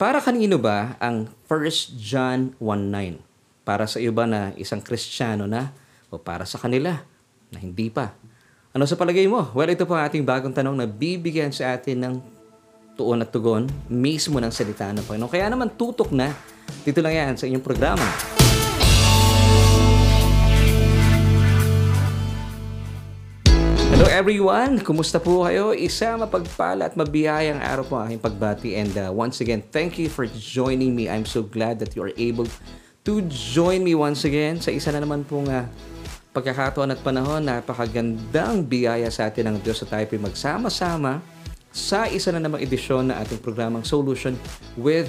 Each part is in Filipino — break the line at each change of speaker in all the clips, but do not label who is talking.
Para kanino ba ang 1 John 1.9? Para sa iyo ba na isang Kristiyano na o para sa kanila na hindi pa? Ano sa palagay mo? Well, ito po ang ating bagong tanong na bibigyan sa atin ng tuon at tugon mismo ng salita ng Panginoon. Kaya naman tutok na dito lang yan sa inyong programa. Everyone! Kumusta po kayo? Isa mapagpala at mabiyayang araw po aking pagbati and uh, once again, thank you for joining me. I'm so glad that you are able to join me once again sa isa na naman pong uh, pagkakataon at panahon. Napakagandang biyaya sa atin ng Diyos sa tayo po magsama-sama sa isa na namang edisyon na ating programang Solution with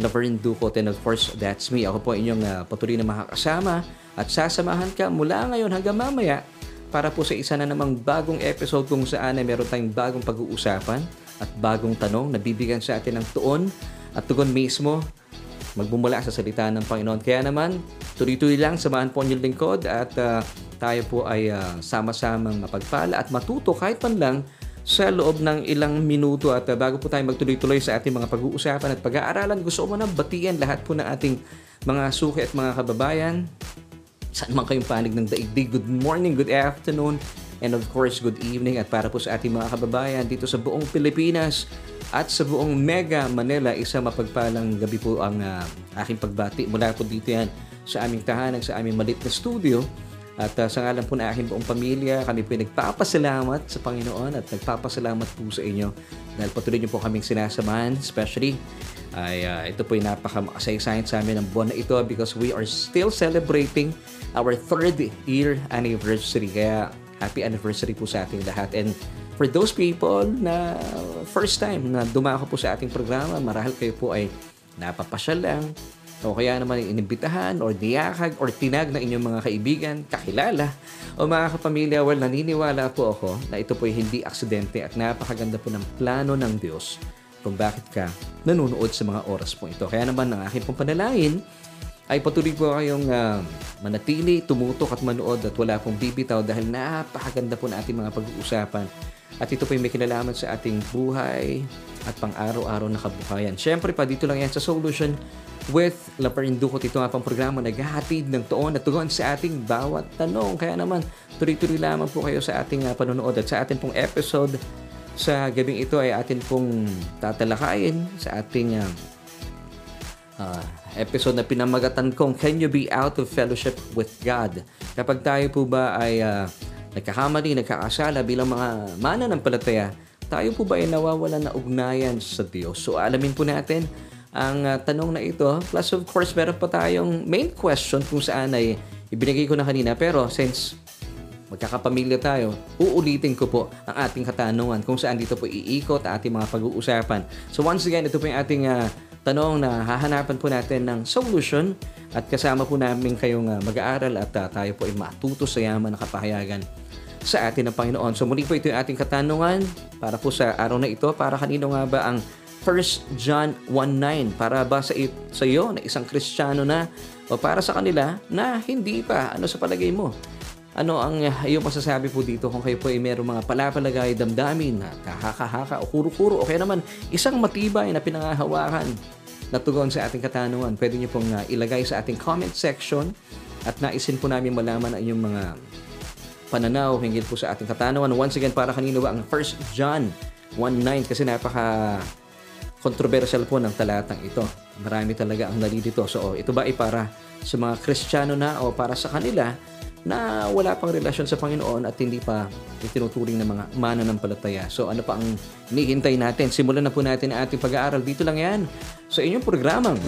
Laverne Ducot and of course, that's me. Ako po inyong uh, patuloy na makakasama at sasamahan ka mula ngayon hanggang mamaya para po sa isa na namang bagong episode kung saan ay meron tayong bagong pag-uusapan at bagong tanong na bibigyan sa atin ng tuon at tugon mismo magbumula sa salita ng Panginoon. Kaya naman, tuloy-tuloy lang, samahan po niyong lingkod at uh, tayo po ay uh, sama-samang mapagpala at matuto kahit man lang sa loob ng ilang minuto at uh, bago po tayo magtuloy-tuloy sa ating mga pag-uusapan at pag-aaralan, gusto ko muna batian lahat po ng ating mga suki at mga kababayan saan man kayong panig ng daigdig. Good morning, good afternoon, and of course, good evening. At para po sa ating mga kababayan dito sa buong Pilipinas at sa buong Mega Manila, isa mapagpalang gabi po ang uh, aking pagbati. Mula po dito yan sa aming tahanan, sa aming malit na studio. At uh, sa ngalan po ng aking buong pamilya, kami po nagpapasalamat sa Panginoon at nagpapasalamat po sa inyo dahil patuloy niyo po kaming sinasamahan, especially ay uh, ito po ay napaka-makasaysayan sa amin ng buwan na ito because we are still celebrating our third year anniversary. Kaya happy anniversary po sa ating lahat. And for those people na first time na dumako po sa ating programa, marahil kayo po ay napapasyal lang, o kaya naman inimbitahan or niyakag or tinag ng inyong mga kaibigan, kakilala o mga kapamilya, well, naniniwala po ako na ito po ay hindi aksidente at napakaganda po ng plano ng Diyos kung bakit ka nanonood sa mga oras po ito. Kaya naman ang aking pong panalangin ay patuloy po kayong uh, manatili, tumutok at manood at wala pong bibitaw dahil napakaganda po na ating mga pag-uusapan. At ito po ay may kinalaman sa ating buhay at pang-araw-araw na kabuhayan. Siyempre pa, dito lang yan sa Solution with Laperinducot. Ito nga pang programa naghahatid ng tuon at tugon sa ating bawat tanong. Kaya naman, tuloy-tuloy lamang po kayo sa ating uh, panonood at sa ating pong episode sa gabing ito ay atin pong tatalakayin sa ating uh, uh, episode na pinamagatan kong Can You Be Out of Fellowship with God? Kapag tayo po ba ay uh, nagkakamali, nagkakasala bilang mga mananampalataya, tayo po ba ay nawawala na ugnayan sa Diyos? So alamin po natin ang uh, tanong na ito. Plus of course, meron pa tayong main question kung saan ay ibinigay ko na kanina. Pero since magkakapamilya tayo, uulitin ko po ang ating katanungan kung saan dito po iikot ang ating mga pag-uusapan. So once again, ito po yung ating uh, tanong na hahanapan po natin ng solution at kasama po namin kayong uh, mag-aaral at uh, tayo po ay matuto sa yaman na kapahayagan sa atin ng Panginoon. So muli po ito yung ating katanungan para po sa araw na ito. Para kanino nga ba ang 1 John 1.9? Para ba sa, sa iyo na isang Kristiyano na o para sa kanila na hindi pa? Ano sa palagay mo? Ano ang iyong masasabi po dito kung kayo po ay mayroong mga palapalagay, damdamin, kahaka-haka o kuro-kuro o kaya naman isang matibay na pinangahawakan na tugon sa ating katanungan. Pwede niyo pong uh, ilagay sa ating comment section at naisin po namin malaman ang inyong mga pananaw hinggil po sa ating katanungan. Once again, para kanino ba ang 1 John 1.9 kasi napaka controversial po ng talatang ito. Marami talaga ang nalilito. So, ito ba ay para sa mga Kristiyano na o para sa kanila na wala pang relasyon sa Panginoon at hindi pa itinuturing ng mga mananampalataya. So ano pa ang hinihintay natin? Simulan na po natin ang ating pag-aaral. Dito lang yan sa inyong programang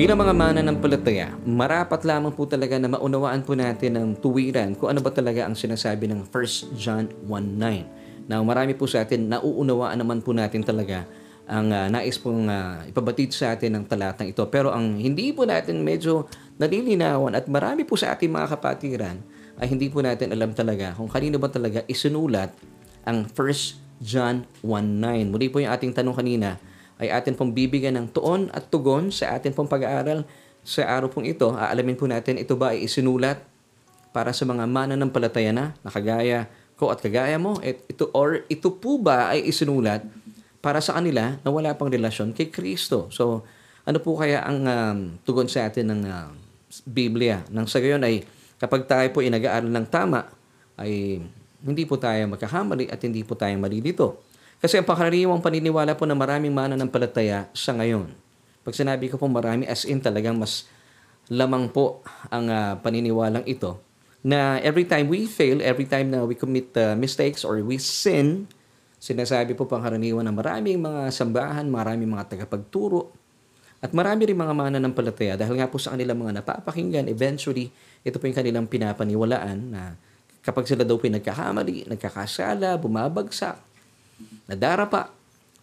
Bilang mga mananampalataya, marapat lamang po talaga na maunawaan po natin ang tuwiran kung ano ba talaga ang sinasabi ng 1 John 1.9. Now, marami po sa atin, nauunawaan naman po natin talaga ang uh, nais pong uh, ipabatid sa atin ng talatang ito. Pero ang hindi po natin medyo nalilinawan at marami po sa ating mga kapatiran ay hindi po natin alam talaga kung kanino ba talaga isinulat ang 1 John 1.9. Muli po yung ating tanong kanina ay atin pong bibigyan ng tuon at tugon sa atin pong pag-aaral sa araw pong ito. Aalamin po natin ito ba ay isinulat para sa mga mananampalataya na nakagaya ko at kagaya mo? Ito, or ito po ba ay isinulat para sa kanila na wala pang relasyon kay Kristo? So, ano po kaya ang um, tugon sa atin ng uh, Biblia? Nang sa gayon ay kapag tayo po inag-aaral ng tama, ay hindi po tayo magkakamali at hindi po tayo malilito. Kasi ang pangkaraniwang paniniwala po ng maraming mananampalataya sa ngayon. Pag sinabi ko po marami, as in talagang mas lamang po ang uh, paniniwalang ito na every time we fail, every time na we commit uh, mistakes or we sin, sinasabi po pangkaraniwan ng maraming mga sambahan, maraming mga tagapagturo, at marami rin mga mananampalataya dahil nga po sa kanilang mga napapakinggan, eventually, ito po yung kanilang pinapaniwalaan na kapag sila daw po nagkakamali, nagkakasala, bumabagsak, nadarapa,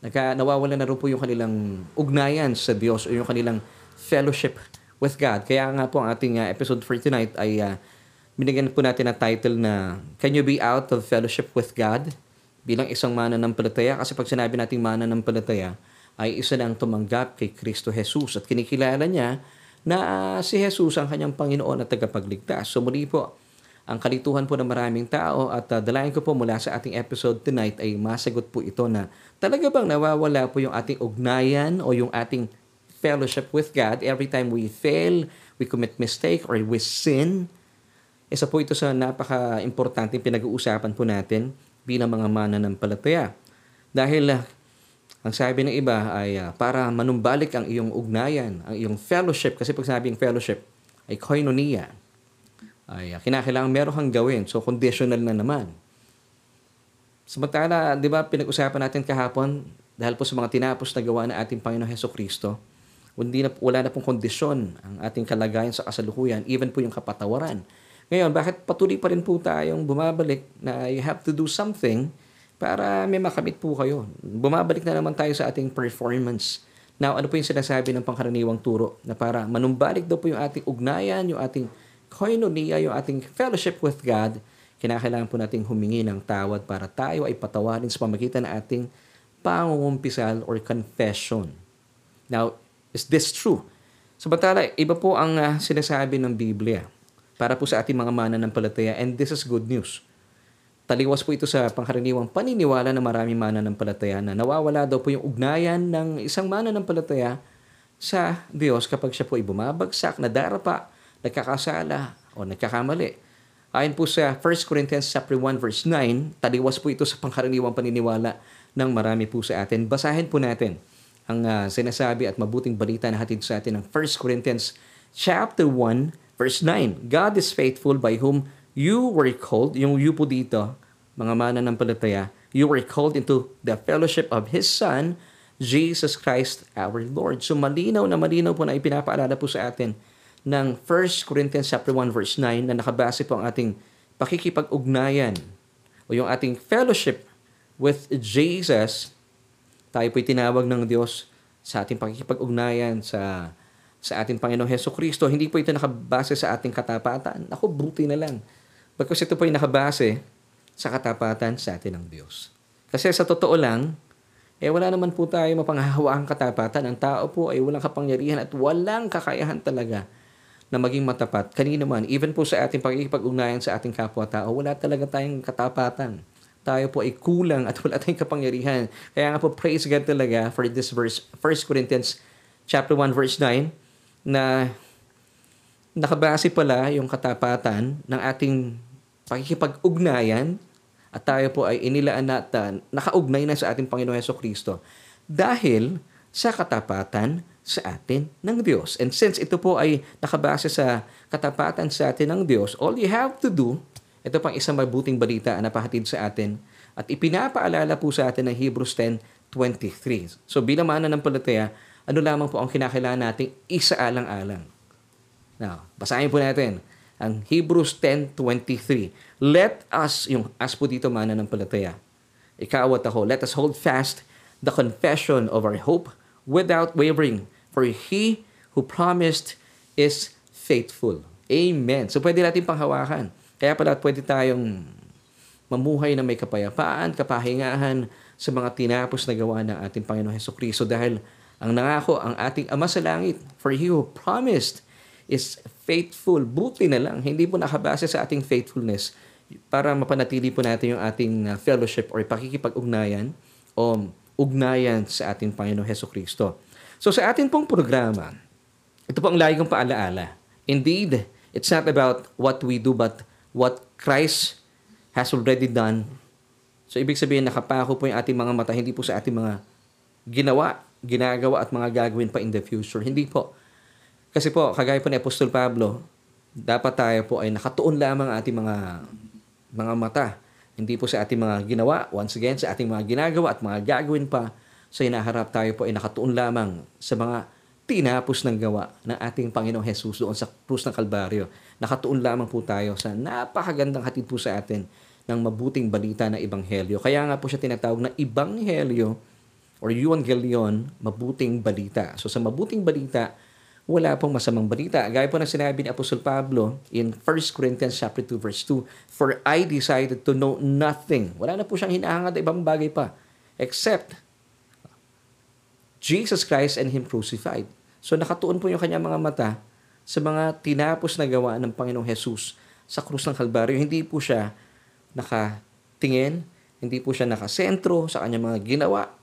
nagka, nawawala na rin po yung kanilang ugnayan sa Diyos o yung kanilang fellowship with God. Kaya nga po ang ating uh, episode for tonight ay uh, binigyan po natin na title na Can You Be Out of Fellowship with God? Bilang isang mananampalataya. Kasi pag sinabi nating mananampalataya, ay isa lang tumanggap kay Kristo Jesus at kinikilala niya na uh, si Jesus ang kanyang Panginoon at tagapagligtas. So muli po, ang kalituhan po ng maraming tao at uh, dalayan ko po mula sa ating episode tonight ay masagot po ito na talaga bang nawawala po yung ating ugnayan o yung ating fellowship with God every time we fail, we commit mistake or we sin. Isa po ito sa napaka-importante pinag-uusapan po natin bilang mga mananampalataya. Dahil uh, ang sabi ng iba ay uh, para manumbalik ang iyong ugnayan, ang iyong fellowship. Kasi pag sabing fellowship ay koinonia. Ay uh, kinakailangan meron kang gawin. So conditional na naman. Samantala, di ba pinag-usapan natin kahapon dahil po sa mga tinapos na gawa ng ating Panginoon Heso Kristo, hindi na, wala na pong kondisyon ang ating kalagayan sa kasalukuyan, even po yung kapatawaran. Ngayon, bakit patuloy pa rin po tayong bumabalik na you have to do something para may makamit po kayo. Bumabalik na naman tayo sa ating performance. Now, ano po yung sinasabi ng pangkaraniwang turo? Na para manumbalik daw po yung ating ugnayan, yung ating koinonia, yung ating fellowship with God, kinakailangan po nating humingi ng tawad para tayo ay patawarin sa pamagitan ng ating pangungumpisal or confession. Now, is this true? Samantala, iba po ang uh, sinasabi ng Biblia para po sa ating mga mananampalataya and this is good news. Taliwas po ito sa pangkaraniwang paniniwala ng maraming mananampalataya na nawawala daw po yung ugnayan ng isang mananampalataya sa Diyos kapag siya po ay bumabagsak, nadarapa, nagkakasala o nagkakamali. Ayon po sa 1 Corinthians chapter 1 verse 9, taliwas po ito sa pangkaraniwang paniniwala ng marami po sa atin. Basahin po natin ang uh, sinasabi at mabuting balita na hatid sa atin ng 1 Corinthians chapter 1 verse 9. God is faithful by whom you were called, yung you po dito, mga mananampalataya, you were called into the fellowship of His Son, Jesus Christ our Lord. So malinaw na malinaw po na ipinapaalala po sa atin ng 1 Corinthians chapter 1 verse 9 na nakabase po ang ating pakikipag-ugnayan o yung ating fellowship with Jesus. Tayo po'y tinawag ng Diyos sa ating pakikipag-ugnayan sa sa ating Panginoong Heso Kristo. Hindi po ito nakabase sa ating katapatan. Ako, buti na lang Because ito po ay nakabase sa katapatan sa atin ng Diyos. Kasi sa totoo lang, eh wala naman po tayo mapanghahawaang katapatan. Ang tao po ay walang kapangyarihan at walang kakayahan talaga na maging matapat. Kanina man, even po sa ating pagkikipag-ugnayan sa ating kapwa-tao, wala talaga tayong katapatan. Tayo po ay kulang at wala tayong kapangyarihan. Kaya nga po, praise God talaga for this verse, 1 Corinthians chapter 1 verse 9, na nakabase pala yung katapatan ng ating pakikipag-ugnayan at tayo po ay inilaan natin, nakaugnay na sa ating Panginoon Yeso Kristo dahil sa katapatan sa atin ng Diyos. And since ito po ay nakabase sa katapatan sa atin ng Diyos, all you have to do, ito pang isang mabuting balita na pahatid sa atin at ipinapaalala po sa atin ng Hebrews 10.23. So bilang mana ng palataya, ano lamang po ang kinakailangan nating isaalang-alang. Now, basahin po natin ang Hebrews 10.23. Let us, yung as po dito mana ng palataya, ikaw at ako, let us hold fast the confession of our hope without wavering, for He who promised is faithful. Amen. So pwede natin panghawakan. Kaya pala pwede tayong mamuhay na may kapayapaan, kapahingahan sa mga tinapos na gawa ng ating Panginoon Heso Kristo dahil ang nangako ang ating Ama sa Langit, for He who promised is faithful. Buti na lang, hindi po nakabase sa ating faithfulness para mapanatili po natin yung ating uh, fellowship or pakikipag-ugnayan o ugnayan sa ating Panginoong Heso Kristo. So sa ating pong programa, ito po ang lagi kong paalaala. Indeed, it's not about what we do but what Christ has already done. So ibig sabihin, nakapako po yung ating mga mata, hindi po sa ating mga ginawa, ginagawa at mga gagawin pa in the future. Hindi po. Kasi po, kagaya po ni Apostol Pablo, dapat tayo po ay nakatuon lamang ating mga mga mata. Hindi po sa ating mga ginawa, once again, sa ating mga ginagawa at mga gagawin pa sa inaharap tayo po ay nakatuon lamang sa mga tinapos ng gawa ng ating Panginoong Jesus doon sa krus ng Kalbaryo. Nakatuon lamang po tayo sa napakagandang hatid po sa atin ng mabuting balita na Ebanghelyo. Kaya nga po siya tinatawag na Ebanghelyo or Evangelion, mabuting balita. So sa mabuting balita, wala pong masamang balita. Gaya po ng sinabi ni Apostol Pablo in 1 Corinthians chapter 2 verse 2, For I decided to know nothing. Wala na po siyang hinahangad na ibang bagay pa except Jesus Christ and Him crucified. So nakatuon po yung kanyang mga mata sa mga tinapos na gawa ng Panginoong Jesus sa krus ng Kalbaryo. Hindi po siya nakatingin, hindi po siya nakasentro sa kanyang mga ginawa.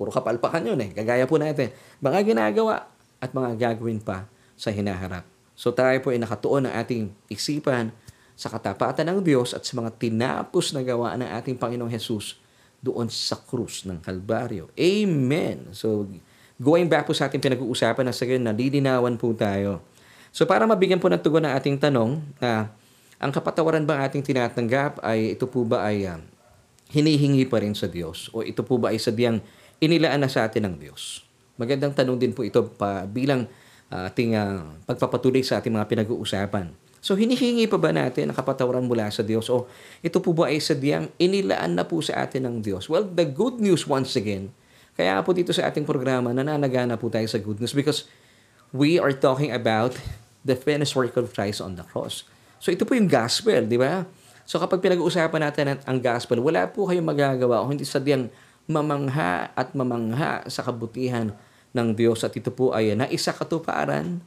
Puro kapalpakan yun eh. Gagaya po natin. Mga ginagawa, at mga gagawin pa sa hinaharap. So tayo po ay nakatuon ng ating isipan sa katapatan ng Diyos at sa mga tinapos na gawa ng ating Panginoong Jesus doon sa krus ng Kalbaryo. Amen! So, going back po sa ating pinag-uusapan na sa ganyan, nalilinawan po tayo. So, para mabigyan po ng tugon ng ating tanong na ang kapatawaran bang ating tinatanggap ay ito po ba ay uh, hinihingi pa rin sa Diyos o ito po ba ay sadyang inilaan na sa atin ng Diyos? Magandang tanong din po ito pa bilang uh, ating uh, pagpapatuloy sa ating mga pinag-uusapan. So hinihingi pa ba natin ang kapatawaran mula sa Diyos o ito po ba ay sadyang inilaan na po sa atin ng Diyos? Well, the good news once again, kaya po dito sa ating programa, nananagana po tayo sa good news because we are talking about the finished work of Christ on the cross. So ito po yung gospel, di ba? So kapag pinag-uusapan natin ang gospel, wala po kayong magagawa kung hindi sadyang mamangha at mamangha sa kabutihan ng Diyos at ito po ay naisa katuparan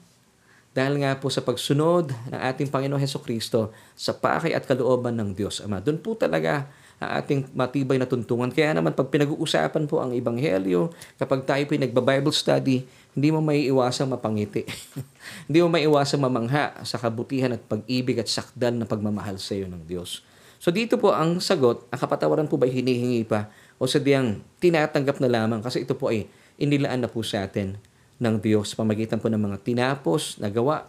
dahil nga po sa pagsunod ng ating Panginoon Heso Kristo sa pakay at kalooban ng Diyos Ama. Doon po talaga ang ating matibay na tuntungan. Kaya naman pag pinag-uusapan po ang Ebanghelyo, kapag tayo po nagba-Bible study, hindi mo may iwasang mapangiti. hindi mo may iwasang mamangha sa kabutihan at pag-ibig at sakdal na pagmamahal sa iyo ng Diyos. So dito po ang sagot, ang kapatawaran po ba hinihingi pa o sadyang tinatanggap na lamang kasi ito po ay inilaan na po sa atin ng Diyos pamagitan po ng mga tinapos na gawa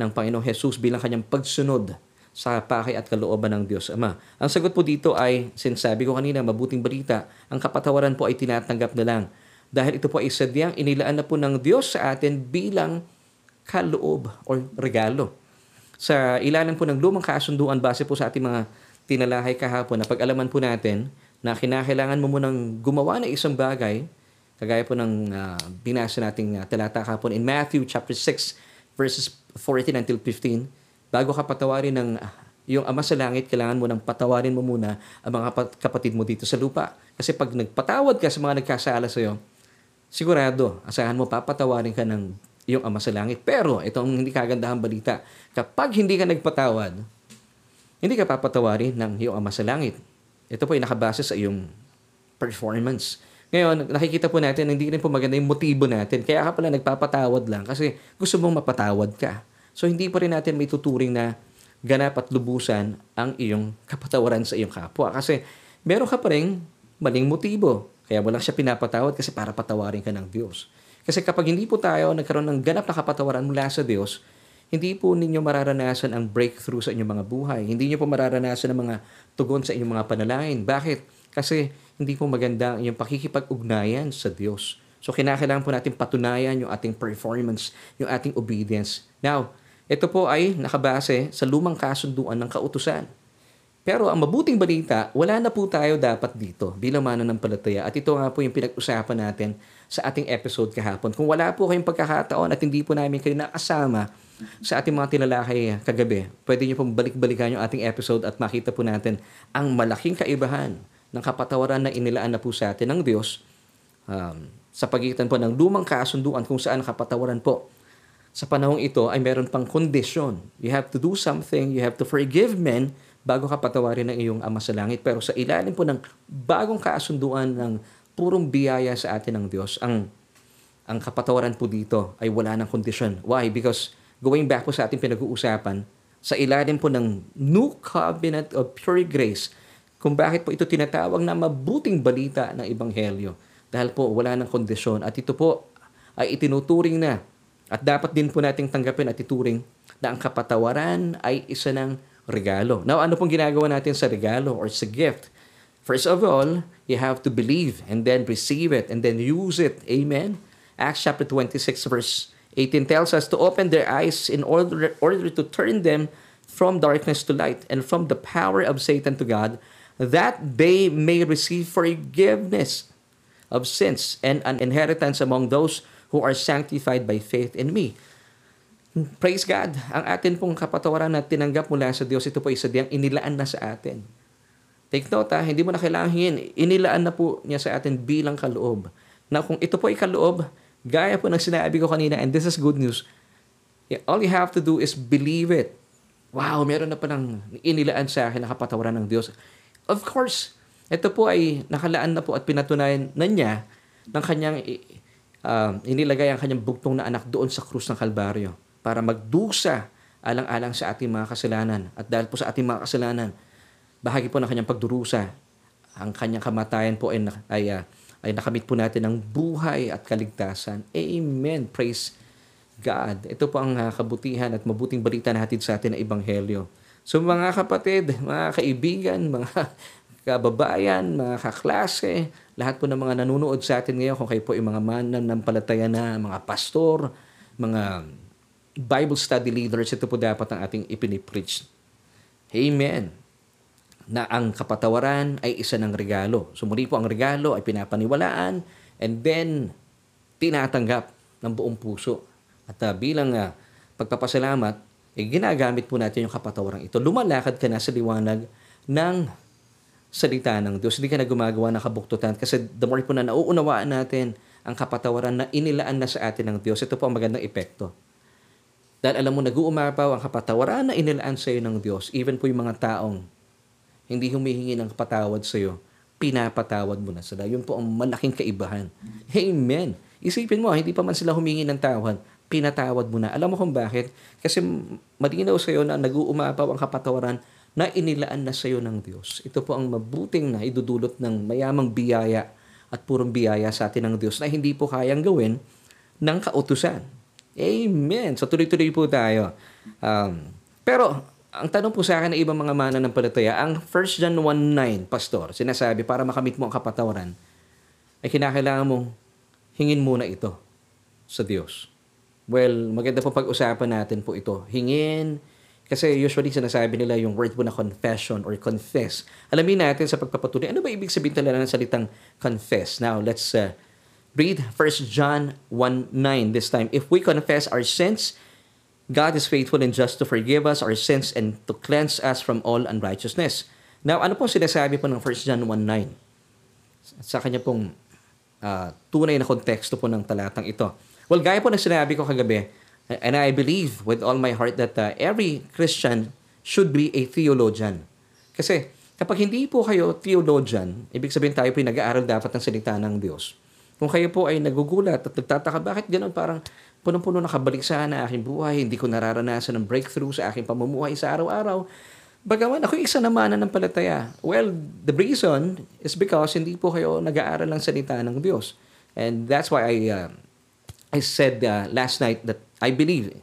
ng Panginoong Jesus bilang kanyang pagsunod sa pakay at kalooban ng Diyos Ama. Ang sagot po dito ay, sinasabi ko kanina, mabuting balita, ang kapatawaran po ay tinatanggap na lang. Dahil ito po ay sadyang inilaan na po ng Diyos sa atin bilang kaloob o regalo. Sa ilalim po ng lumang kasunduan base po sa ating mga tinalahay kahapon na pag-alaman po natin na kinakailangan mo munang gumawa ng isang bagay Kagaya po ng uh, binasa nating uh, talata kapon in Matthew chapter 6 verses 14 until 15. Bago ka patawarin ng uh, yung ama sa langit, kailangan mo nang patawarin mo muna ang mga kapatid mo dito sa lupa. Kasi pag nagpatawad ka sa mga nagkasala sa iyo, sigurado, asahan mo, papatawarin ka ng iyong ama sa langit. Pero, itong hindi kagandahan balita, kapag hindi ka nagpatawad, hindi ka papatawarin ng iyong ama sa langit. Ito po ay nakabase sa iyong performance. Ngayon, nakikita po natin, hindi rin po maganda yung motibo natin. Kaya ka pala nagpapatawad lang kasi gusto mong mapatawad ka. So, hindi pa rin natin may tuturing na ganap at lubusan ang iyong kapatawaran sa iyong kapwa. Kasi meron ka pa rin maling motibo. Kaya mo lang siya pinapatawad kasi para patawarin ka ng Diyos. Kasi kapag hindi po tayo nagkaroon ng ganap na kapatawaran mula sa Diyos, hindi po ninyo mararanasan ang breakthrough sa inyong mga buhay. Hindi niyo po mararanasan ang mga tugon sa inyong mga panalangin. Bakit? Kasi hindi po maganda yung pakikipag-ugnayan sa Diyos. So, kinakailangan po natin patunayan yung ating performance, yung ating obedience. Now, ito po ay nakabase sa lumang kasunduan ng kautusan. Pero ang mabuting balita, wala na po tayo dapat dito bilang mananampalataya. At ito nga po yung pinag-usapan natin sa ating episode kahapon. Kung wala po kayong pagkakataon at hindi po namin kayo nakasama sa ating mga tinalakay kagabi, pwede niyo pong balik-balikan yung ating episode at makita po natin ang malaking kaibahan ng kapatawaran na inilaan na po sa atin ng Diyos um, sa pagitan po ng lumang kasunduan kung saan kapatawaran po sa panahong ito ay meron pang kondisyon. You have to do something, you have to forgive men bago ka patawarin ng iyong ama sa langit. Pero sa ilalim po ng bagong kasunduan ng purong biyaya sa atin ng Diyos, ang ang kapatawaran po dito ay wala ng kondisyon. Why? Because going back po sa ating pinag-uusapan, sa ilalim po ng New Covenant of Pure Grace, kung bakit po ito tinatawag na mabuting balita ng Ebanghelyo. Dahil po wala ng kondisyon at ito po ay itinuturing na at dapat din po nating tanggapin at ituring na ang kapatawaran ay isa ng regalo. Now, ano pong ginagawa natin sa regalo or sa gift? First of all, you have to believe and then receive it and then use it. Amen? Acts chapter 26 verse 18 tells us to open their eyes in order, order to turn them from darkness to light and from the power of Satan to God, that they may receive forgiveness of sins and an inheritance among those who are sanctified by faith in me. Praise God. Ang atin pong kapatawaran na tinanggap mula sa Diyos, ito po isa diyang inilaan na sa atin. Take note ha, hindi mo na kailangan. Inilaan na po niya sa atin bilang kaloob. Na kung ito po ay kaloob, gaya po ng sinabi ko kanina, and this is good news, all you have to do is believe it. Wow, meron na pa ng inilaan sa akin na ng Diyos. Of course, ito po ay nakalaan na po at pinatunayan na niya ng kanyang uh, inilagay ang kanyang bugtong na anak doon sa krus ng Kalbaryo para magdusa alang-alang sa ating mga kasalanan. At dahil po sa ating mga kasalanan, bahagi po ng kanyang pagdurusa, ang kanyang kamatayan po ay, ay, uh, ay nakamit po natin ng buhay at kaligtasan. Amen. Praise God. Ito po ang uh, kabutihan at mabuting balita na hatid sa atin ng Ebanghelyo. So mga kapatid, mga kaibigan, mga kababayan, mga kaklase, lahat po ng mga nanonood sa atin ngayon, kung kayo po ay mga mananampalataya na, mga pastor, mga Bible study leaders, ito po dapat ang ating ipinipreach. Amen. Na ang kapatawaran ay isa ng regalo. So muli po ang regalo ay pinapaniwalaan and then tinatanggap ng buong puso. At uh, bilang uh, pagpapasalamat, eh, ginagamit po natin yung kapatawaran ito. Lumalakad ka na sa liwanag ng salita ng Diyos. Hindi ka na gumagawa ng kabuktutan kasi the more po na nauunawaan natin ang kapatawaran na inilaan na sa atin ng Diyos, ito po ang magandang epekto. Dahil alam mo, nag-uumapaw ang kapatawaran na inilaan sa iyo ng Diyos, even po yung mga taong hindi humihingi ng kapatawad sa iyo, pinapatawad mo na sila. Yun po ang malaking kaibahan. Amen. Isipin mo, hindi pa man sila humingi ng tawad, pinatawad mo na. Alam mo kung bakit? Kasi malinaw sa iyo na nag-uumapaw ang kapatawaran na inilaan na sa iyo ng Diyos. Ito po ang mabuting na idudulot ng mayamang biyaya at purong biyaya sa atin ng Diyos na hindi po kayang gawin ng kautusan. Amen. So tuloy-tuloy po tayo. Um, pero ang tanong po sa akin ng ibang mga mana ng palataya, ang 1 John 1.9, Pastor, sinasabi para makamit mo ang kapatawaran, ay kinakailangan mong hingin muna ito sa Diyos. Well, maganda po pag-usapan natin po ito. Hingin, kasi usually sinasabi nila yung word po na confession or confess. Alamin natin sa pagpapatuloy, ano ba ibig sabihin talaga ng salitang confess? Now, let's uh, read 1 John 1.9 this time. If we confess our sins, God is faithful and just to forgive us our sins and to cleanse us from all unrighteousness. Now, ano po sinasabi po ng 1 John 1.9? Sa kanya pong uh, tunay na konteksto po ng talatang ito. Well, gaya po na sinabi ko kagabi, And I believe with all my heart that uh, every Christian should be a theologian. Kasi kapag hindi po kayo theologian, ibig sabihin tayo po nag-aaral dapat ng salita ng Diyos. Kung kayo po ay nagugulat at nagtataka, bakit ganoon parang punong-puno nakabalik sa na aking buhay, hindi ko nararanasan ng breakthrough sa aking pamumuhay sa araw-araw. Bagaman ako isa naman ng palataya. Well, the reason is because hindi po kayo nag-aaral ng salita ng Diyos. And that's why I uh, I said uh, last night that I believe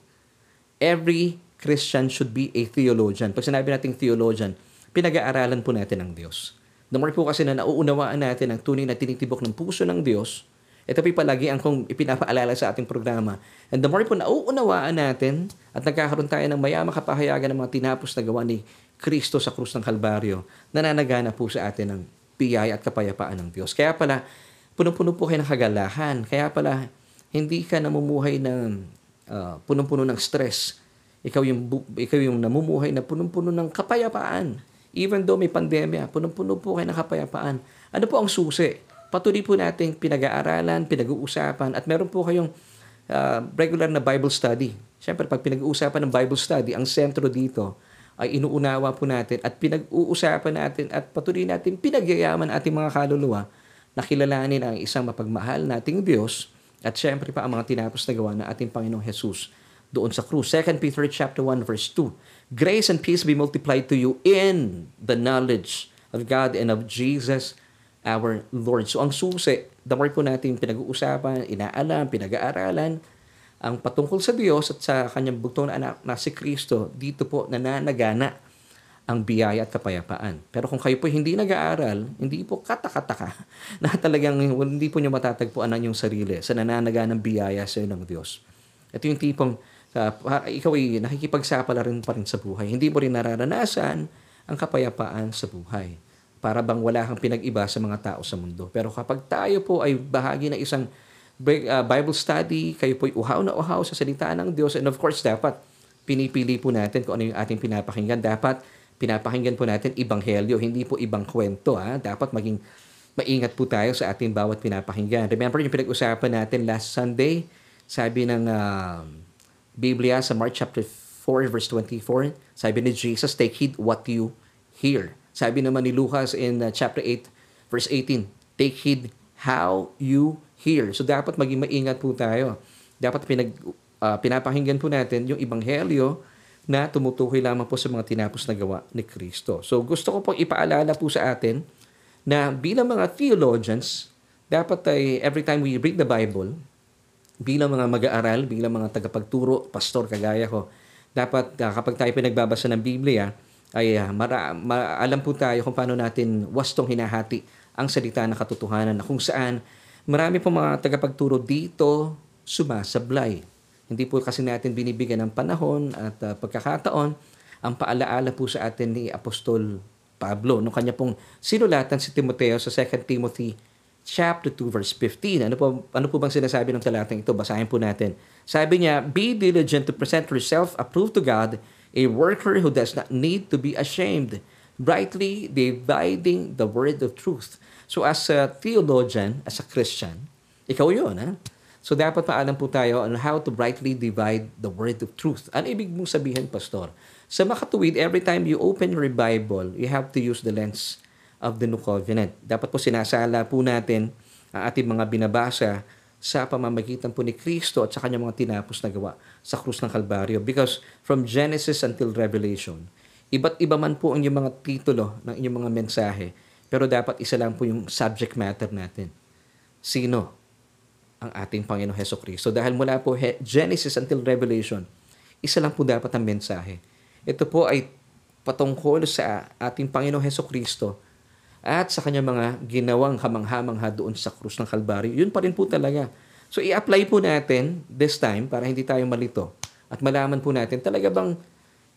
every Christian should be a theologian. Pag sinabi nating theologian, pinag-aaralan po natin ang Diyos. The more po kasi na nauunawaan natin ang tunay na tinitibok ng puso ng Diyos, ito po palagi ang kong ipinapaalala sa ating programa. And the more po nauunawaan natin at nagkakaroon tayo ng mayamang kapahayagan ng mga tinapos na gawa ni Kristo sa krus ng Kalbaryo, nananagana po sa atin ng biyaya at kapayapaan ng Diyos. Kaya pala, puno-puno po kayo ng kagalahan. Kaya pala, hindi ka namumuhay ng uh, punong-puno ng stress. Ikaw yung, ikaw yung namumuhay na punong-puno ng kapayapaan. Even though may pandemya, punong-puno po kayo ng kapayapaan. Ano po ang susi? Patuloy po natin pinag-aaralan, pinag-uusapan, at meron po kayong uh, regular na Bible study Siyempre, pag pinag-uusapan ng Bible study, ang sentro dito ay inuunawa po natin at pinag-uusapan natin at patuloy natin pinagyayaman ating mga kaluluwa na kilalanin ang isang mapagmahal nating Diyos at siyempre pa ang mga tinapos na gawa ng ating Panginoong Jesus doon sa krus. 2 Peter chapter 1 verse 2. Grace and peace be multiplied to you in the knowledge of God and of Jesus our Lord. So ang susi, the more po natin pinag-uusapan, inaalam, pinag-aaralan, ang patungkol sa Diyos at sa kanyang bugtong na anak na si Kristo, dito po nananagana ang biyaya at kapayapaan. Pero kung kayo po hindi nag-aaral, hindi po katakataka na talagang hindi po nyo matatagpuan ang inyong sarili sa nananaganang biyaya sa ng Diyos. Ito yung tipong uh, ikaw ay nakikipagsapala rin pa rin sa buhay. Hindi mo rin nararanasan ang kapayapaan sa buhay. Para bang wala kang pinag-iba sa mga tao sa mundo. Pero kapag tayo po ay bahagi ng isang uh, Bible study, kayo po'y uhaw na uhaw sa salita ng Diyos. And of course, dapat pinipili po natin kung ano yung ating pinapakinggan. Dapat pinapakinggan po natin ibanghelyo, hindi po ibang kwento. Ha? Dapat maging maingat po tayo sa ating bawat pinapakinggan. Remember yung pinag-usapan natin last Sunday, sabi ng uh, Biblia sa Mark chapter 4 verse 24, sabi ni Jesus, take heed what you hear. Sabi naman ni Lucas in uh, chapter 8 verse 18, take heed how you hear. So dapat maging maingat po tayo. Dapat pinag uh, pinapakinggan po natin yung ebanghelyo na tumutukoy lamang po sa mga tinapos na gawa ni Kristo. So gusto ko pong ipaalala po sa atin na bilang mga theologians, dapat ay every time we read the Bible, bilang mga mag-aaral, bilang mga tagapagturo, pastor kagaya ko, dapat uh, kapag tayo pinagbabasa ng Biblia, ay uh, mara, ma, alam po tayo kung paano natin wastong hinahati ang salita ng katotohanan na kung saan marami po mga tagapagturo dito sumasablay. Hindi po kasi natin binibigyan ng panahon at uh, pagkakataon ang paalaala po sa atin ni Apostol Pablo nung kanya pong sinulatan si Timoteo sa 2 Timothy chapter 2 verse 15. Ano po ano po bang sinasabi ng talatang ito? Basahin po natin. Sabi niya, "Be diligent to present yourself approved to God, a worker who does not need to be ashamed, brightly dividing the word of truth." So as a theologian, as a Christian, ikaw yun, ha? So dapat paalam po tayo on how to brightly divide the word of truth. Ano ibig mong sabihin, Pastor? Sa makatuwid, every time you open your Bible, you have to use the lens of the New Covenant. Dapat po sinasala po natin ang ating mga binabasa sa pamamagitan po ni Kristo at sa kanyang mga tinapos na gawa sa krus ng Kalbaryo. Because from Genesis until Revelation, iba't iba man po ang inyong mga titulo ng inyong mga mensahe, pero dapat isa lang po yung subject matter natin. Sino ang ating Panginoon Heso Kristo? Dahil mula po Genesis until Revelation, isa lang po dapat ang mensahe. Ito po ay patungkol sa ating Panginoong Heso Kristo at sa kanyang mga ginawang hamang-hamangha doon sa krus ng Kalbaryo. Yun pa rin po talaga. So i-apply po natin this time para hindi tayo malito at malaman po natin talaga bang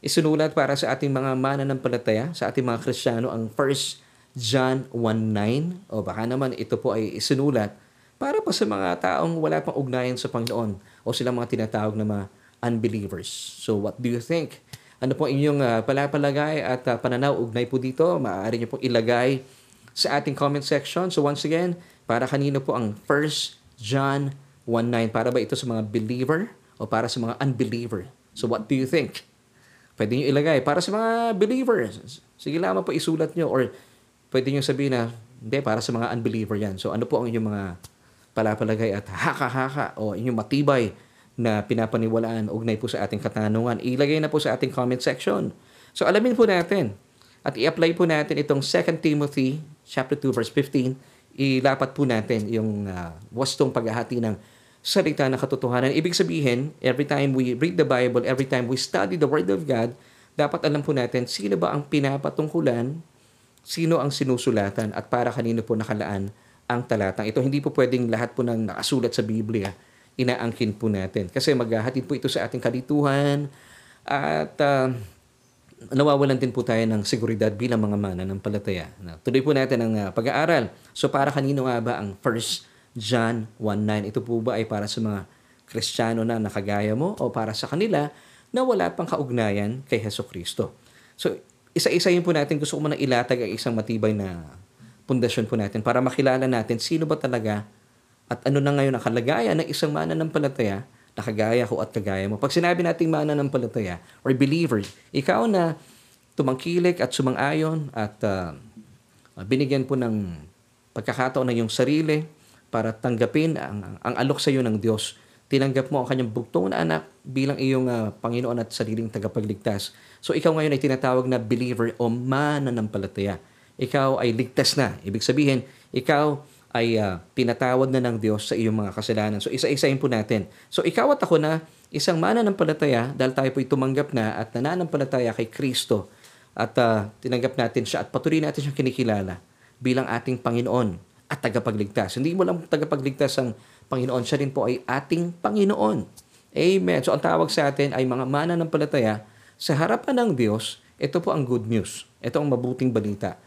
isinulat para sa ating mga mananampalataya, sa ating mga Kristiyano ang first John 1.9 o baka naman ito po ay isinulat para pa sa mga taong wala pang ugnayan sa Panginoon o silang mga tinatawag na mga unbelievers. So what do you think? Ano po inyong uh, palapalagay at uh, pananaw ugnay po dito? Maaari niyo pong ilagay sa ating comment section. So once again, para kanino po ang 1 John 1.9? Para ba ito sa mga believer o para sa mga unbeliever? So what do you think? Pwede niyo ilagay. Para sa mga believers, sige lamang po isulat niyo or pwede nyo sabihin na, hindi, para sa mga unbeliever yan. So ano po ang inyong mga palapalagay at haka-haka o inyong matibay na pinapaniwalaan ugnay po sa ating katanungan. Ilagay na po sa ating comment section. So alamin po natin at i-apply po natin itong 2 Timothy chapter 2 verse 15. Ilapat po natin yung uh, wastong paghahati ng salita ng katotohanan. Ibig sabihin, every time we read the Bible, every time we study the Word of God, dapat alam po natin sino ba ang pinapatungkulan sino ang sinusulatan at para kanino po nakalaan ang talatang ito. Hindi po pwedeng lahat po ng nakasulat sa Biblia inaangkin po natin. Kasi maghahatid po ito sa ating kalituhan at uh, nawawalan din po tayo ng seguridad bilang mga mana ng palataya. Tuloy po natin ang uh, pag-aaral. So para kanino nga ba ang 1 John 1.9? Ito po ba ay para sa mga Kristiyano na nakagaya mo o para sa kanila na wala pang kaugnayan kay Heso Kristo? So isa-isayin po natin, gusto ko muna ilatag ang isang matibay na pundasyon po natin para makilala natin sino ba talaga at ano na ngayon ang kalagayan ng isang mananampalataya na na kagaya ko at kagaya mo. Pag sinabi nating mananampalataya or believer, ikaw na tumangkilik at sumang-ayon at uh, binigyan po ng pagkakataon ng iyong sarili para tanggapin ang, ang alok sa iyo ng Diyos. Tinanggap mo ang kanyang bugtong na anak bilang iyong uh, Panginoon at sariling tagapagligtas. So ikaw ngayon ay tinatawag na believer o mananampalataya. Ikaw ay ligtas na. Ibig sabihin, ikaw ay uh, tinatawag na ng Diyos sa iyong mga kasalanan. So isa-isahin po natin. So ikaw at ako na isang mananampalataya dahil tayo po'y tumanggap na at nananampalataya kay Kristo at uh, tinanggap natin siya at patuloy natin siyang kinikilala bilang ating Panginoon at tagapagligtas. Hindi mo lang tagapagligtas ang Panginoon, siya rin po ay ating Panginoon. Amen. So ang tawag sa atin ay mga mananampalataya sa harapan ng Diyos. Ito po ang good news. Ito ang mabuting balita.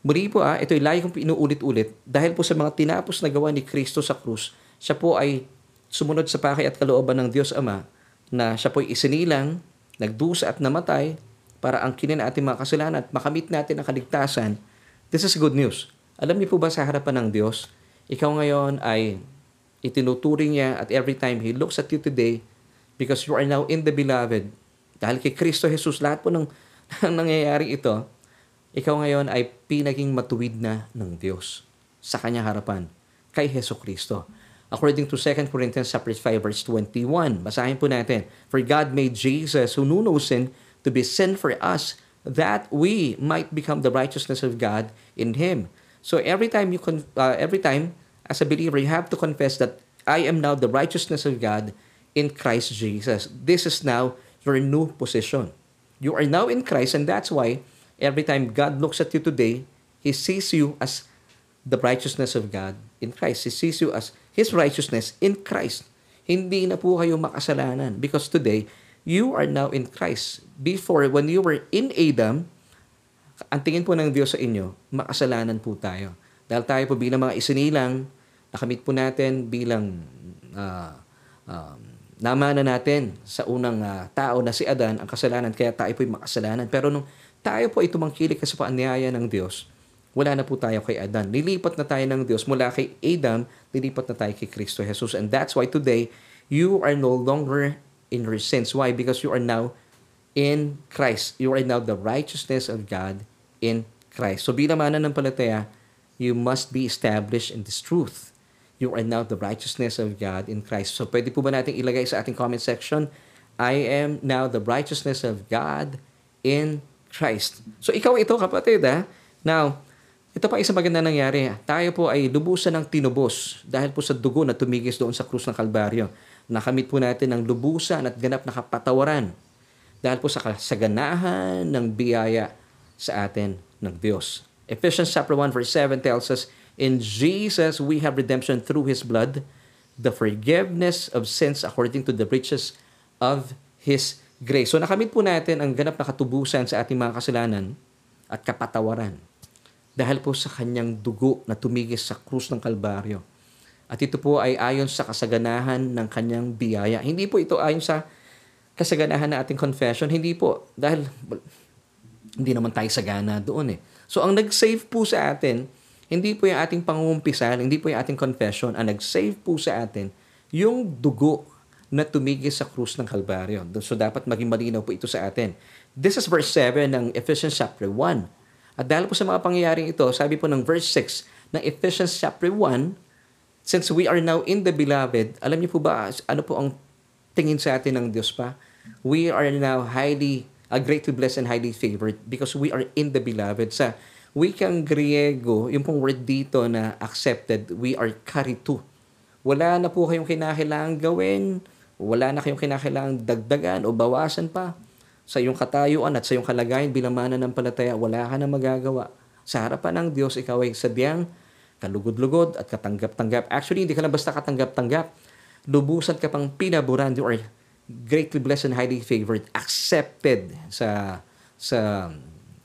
Muli po ah, ito ay lagi kong pinuulit-ulit dahil po sa mga tinapos na gawa ni Kristo sa krus, siya po ay sumunod sa pakay at kalooban ng Diyos Ama na siya po ay isinilang, nagdusa at namatay para ang kinin ating mga kasalanan at makamit natin ang kaligtasan. This is good news. Alam niyo po ba sa harapan ng Diyos, ikaw ngayon ay itinuturing niya at every time He looks at you today, because you are now in the beloved, dahil kay Kristo Jesus, lahat po ng, ng nangyayari ito, ikaw ngayon ay pinaging matuwid na ng Diyos sa kanyang harapan kay Heso Kristo. According to 2 Corinthians chapter 5 verse 21, basahin po natin, For God made Jesus who knew no sin to be sin for us that we might become the righteousness of God in Him. So every time you con- uh, every time as a believer you have to confess that I am now the righteousness of God in Christ Jesus. This is now your new position. You are now in Christ and that's why every time God looks at you today, he sees you as the righteousness of God in Christ. He sees you as his righteousness in Christ. Hindi na po kayo makasalanan because today you are now in Christ. Before when you were in Adam, ang tingin po ng Diyos sa inyo, makasalanan po tayo. Dahil tayo po bilang mga isinilang, nakamit po natin bilang uh, uh, namana natin sa unang uh, tao na si Adan ang kasalanan, kaya tayo po ay makasalanan. Pero nung tayo po ay tumangkilik sa paanyaya ng Diyos, wala na po tayo kay Adan. Nilipat na tayo ng Diyos mula kay Adam, nilipat na tayo kay Kristo Jesus. And that's why today, you are no longer in your sins. Why? Because you are now in Christ. You are now the righteousness of God in Christ. So bilang mananampalataya, you must be established in this truth. You are now the righteousness of God in Christ. So pwede po ba natin ilagay sa ating comment section, I am now the righteousness of God in Christ. So ikaw ito kapatid ha. Now, ito pa isang maganda nangyari. Tayo po ay lubusan ng tinubos dahil po sa dugo na tumigis doon sa krus ng Kalbaryo. Nakamit po natin ang lubusan at ganap na kapatawaran dahil po sa kasaganahan ng biyaya sa atin ng Diyos. Ephesians chapter 1 verse 7 tells us, In Jesus we have redemption through His blood, the forgiveness of sins according to the riches of His grace. So nakamit po natin ang ganap na katubusan sa ating mga kasalanan at kapatawaran dahil po sa kanyang dugo na tumigis sa krus ng Kalbaryo. At ito po ay ayon sa kasaganahan ng kanyang biyaya. Hindi po ito ayon sa kasaganahan ng ating confession. Hindi po. Dahil hindi naman tayo sagana doon eh. So ang nag-save po sa atin, hindi po yung ating pangungumpisal, hindi po yung ating confession. Ang nag-save po sa atin, yung dugo na tumigil sa krus ng Kalbaryo. So dapat maging malinaw po ito sa atin. This is verse 7 ng Ephesians chapter 1. At dahil po sa mga pangyayaring ito, sabi po ng verse 6 ng Ephesians chapter 1, since we are now in the beloved, alam niyo po ba ano po ang tingin sa atin ng Diyos pa? We are now highly uh, greatly blessed and highly favored because we are in the beloved. Sa wikang Griego, yung pong word dito na accepted, we are karitu. Wala na po kayong kinakailangan gawin, wala na kayong kinakailangan dagdagan o bawasan pa. Sa iyong katayuan at sa iyong kalagayan bilang mananampalataya, wala ka na magagawa. Sa harapan ng Diyos, ikaw ay sadyang kalugod-lugod at katanggap-tanggap. Actually, hindi ka lang basta katanggap-tanggap. Lubusan ka pang pinaburan. You are greatly blessed and highly favored, accepted sa sa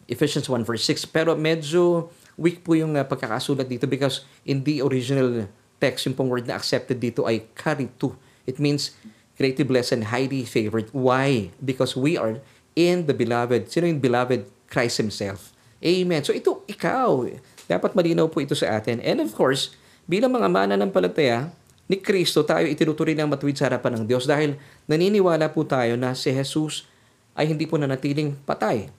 Ephesians 1 verse 6. Pero medyo weak po yung uh, pagkakasulat dito because in the original text, yung pong word na accepted dito ay karitu. It means greatly blessed and highly favored. Why? Because we are in the beloved. Sino yung beloved? Christ Himself. Amen. So ito, ikaw. Dapat malinaw po ito sa atin. And of course, bilang mga mana ng palataya, ni Kristo tayo itinuturing ng matuwid sa harapan ng Diyos dahil naniniwala po tayo na si Jesus ay hindi po nanatiling patay.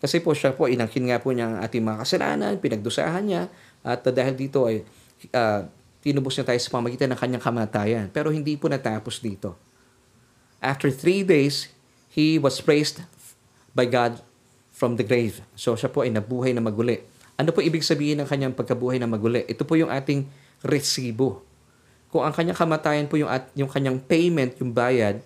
Kasi po siya po, inangkin nga po niya ang ating mga kasalanan, pinagdusahan niya, at dahil dito ay uh, tinubos niya tayo sa pamagitan ng kanyang kamatayan. Pero hindi po natapos dito. After three days, He was praised by God from the grave. So siya po ay nabuhay na maguli. Ano po ibig sabihin ng kanyang pagkabuhay na maguli? Ito po yung ating resibo. Kung ang kanyang kamatayan po yung, at, yung kanyang payment, yung bayad,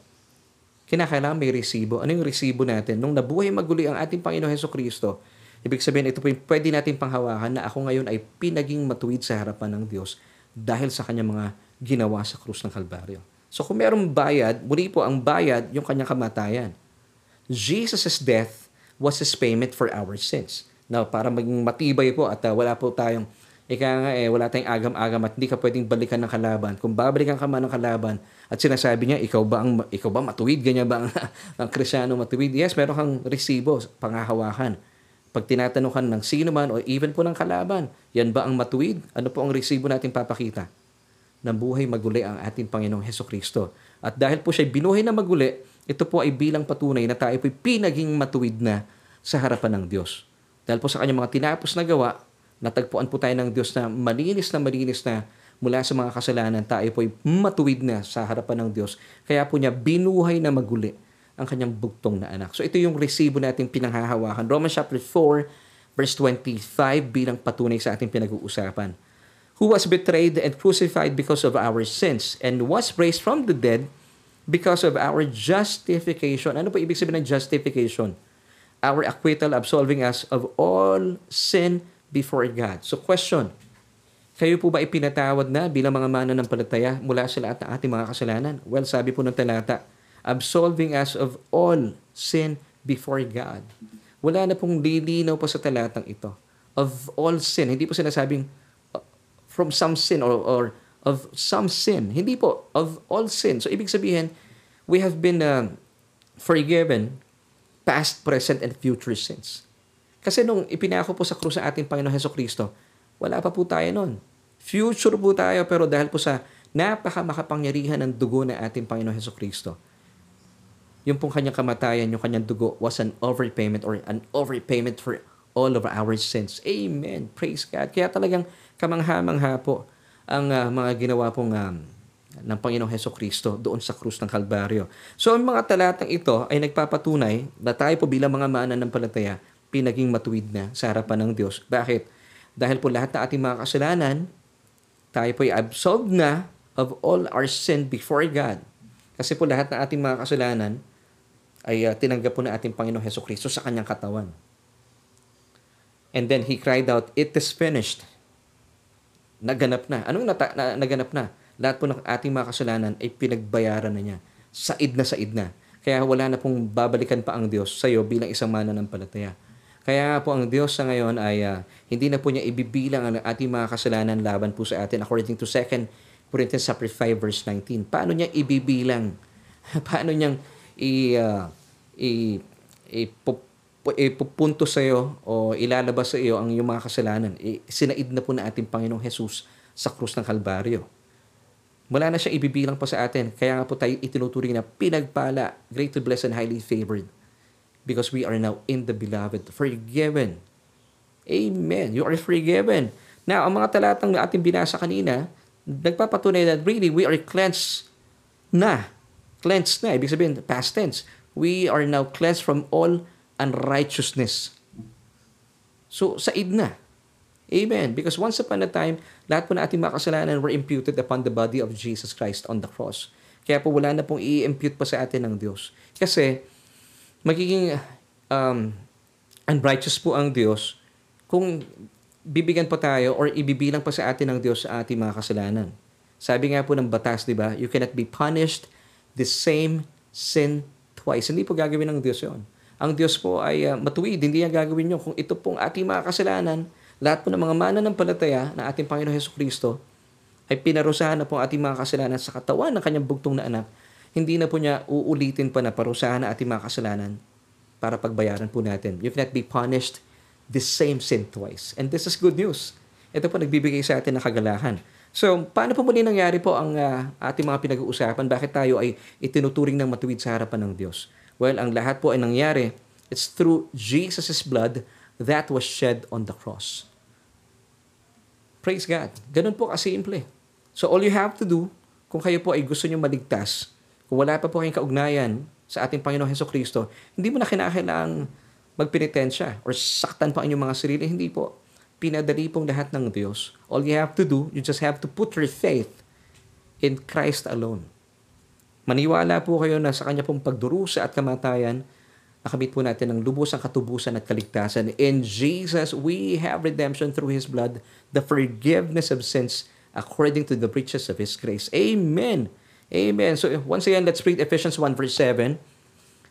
kinakailangan may resibo. Ano yung resibo natin? Nung nabuhay maguli ang ating Panginoon Heso Kristo, ibig sabihin ito po yung pwede natin panghawakan na ako ngayon ay pinaging matuwid sa harapan ng Diyos dahil sa kanyang mga ginawa sa krus ng Kalbaryo. So kung merong bayad, muli po ang bayad yung kanyang kamatayan. Jesus' death was His payment for our sins. Now, para maging matibay po at uh, wala po tayong ika nga eh, wala tayong agam-agam at hindi ka pwedeng balikan ng kalaban. Kung babalikan ka man ng kalaban at sinasabi niya, ikaw ba ang ikaw ba matuwid? Ganyan ba ang, ang krisyano matuwid? Yes, meron kang resibo, pangahawakan. Pag tinatanong ka ng sino man o even po ng kalaban, yan ba ang matuwid? Ano po ang resibo natin papakita? Ng buhay maguli ang ating Panginoong Heso Kristo. At dahil po siya binuhay na maguli, ito po ay bilang patunay na tayo po'y pinaging matuwid na sa harapan ng Diyos. Dahil po sa kanyang mga tinapos na gawa, natagpuan po tayo ng Diyos na malinis na malinis na mula sa mga kasalanan, tayo po ay matuwid na sa harapan ng Diyos. Kaya po niya binuhay na maguli ang kanyang bugtong na anak. So ito yung resibo nating pinanghahawakan. Romans chapter 4, verse 25 bilang patunay sa ating pinag-uusapan. Who was betrayed and crucified because of our sins and was raised from the dead because of our justification. Ano po ibig sabihin ng justification? Our acquittal absolving us of all sin before God. So question, kayo po ba ipinatawad na bilang mga mananampalataya mula sa lahat ng ating mga kasalanan? Well, sabi po ng talata, absolving us of all sin before God. Wala na pong lilinaw po sa talatang ito. Of all sin. Hindi po sinasabing from some sin or, or of some sin. Hindi po. Of all sin. So, ibig sabihin, we have been uh, forgiven past, present, and future sins. Kasi nung ipinako po sa krus sa ating Panginoon Heso Kristo, wala pa po tayo noon. Future po tayo, pero dahil po sa napaka makapangyarihan ng dugo ng ating Panginoon Heso Kristo, yung pong kanyang kamatayan, yung kanyang dugo was an overpayment or an overpayment for all of our sins. Amen. Praise God. Kaya talagang kamangha-mangha po ang uh, mga ginawa pong um, ng Panginoong Heso Kristo doon sa krus ng Kalbaryo. So ang mga talatang ito ay nagpapatunay na tayo po bilang mga mananampalataya pinaging matuwid na sa harapan ng Diyos. Bakit? Dahil po lahat ng ating mga kasalanan, tayo po ay absolved na of all our sin before God. Kasi po lahat ng ating mga kasalanan ay uh, tinanggap po na ating Panginoong Heso Kristo sa kanyang katawan. And then he cried out, It is finished. Naganap na. Anong nata- na, naganap na? Lahat po ng ating mga kasalanan ay pinagbayaran na niya. Said na said na. Kaya wala na pong babalikan pa ang Diyos sa iyo bilang isang mananampalataya. Kaya po ang Diyos sa ngayon ay uh, hindi na po niya ibibilang ang ating mga kasalanan laban po sa atin according to 2 Corinthians chapter 5 verse 19. Paano niya ibibilang? Paano niyang i, uh, i, ipupunto sa iyo o ilalabas sa iyo ang iyong mga kasalanan? Sinaid na po na ating Panginoong Jesus sa krus ng Kalbaryo. Wala na siya ibibilang pa sa atin. Kaya nga po tayo itinuturing na pinagpala, greatly blessed and highly favored because we are now in the beloved, forgiven. Amen. You are forgiven. Now, ang mga talatang na ating binasa kanina, nagpapatunay that really we are cleansed na. Cleansed na. Ibig sabihin, past tense. We are now cleansed from all unrighteousness. So, said na. Amen. Because once upon a time, lahat po na ating mga kasalanan were imputed upon the body of Jesus Christ on the cross. Kaya po wala na pong i-impute pa sa atin ng Diyos. Kasi, magiging um, unrighteous po ang Diyos kung bibigyan pa tayo or ibibilang pa sa atin ng Diyos sa ating mga kasalanan. Sabi nga po ng batas, di ba? You cannot be punished the same sin twice. Hindi po gagawin ng Diyos yon. Ang Diyos po ay uh, matuwid, hindi niya gagawin yun. Kung ito pong ating mga kasalanan, lahat po ng mga mana ng ating Panginoon Heso Kristo ay pinarusahan na po ating mga kasalanan sa katawan ng kanyang bugtong na anak hindi na po niya uulitin pa na parusahan na ating mga kasalanan para pagbayaran po natin. You cannot be punished the same sin twice. And this is good news. Ito po nagbibigay sa atin ng kagalahan. So, paano po muli nangyari po ang uh, ating mga pinag-uusapan? Bakit tayo ay itinuturing ng matuwid sa harapan ng Diyos? Well, ang lahat po ay nangyari, it's through Jesus' blood that was shed on the cross. Praise God. Ganun po kasimple. So, all you have to do, kung kayo po ay gusto nyo maligtas, kung wala pa po kayong kaugnayan sa ating Panginoong Heso Kristo, hindi mo na kinakailangang magpenitensya or saktan pa inyong mga sarili. Hindi po pinadali pong lahat ng Diyos. All you have to do, you just have to put your faith in Christ alone. Maniwala po kayo na sa Kanya pong pagdurusa at kamatayan, nakamit po natin ang lubos ang katubusan at kaligtasan. In Jesus, we have redemption through His blood, the forgiveness of sins according to the riches of His grace. Amen. Amen. So once again, let's read Ephesians 1 verse 7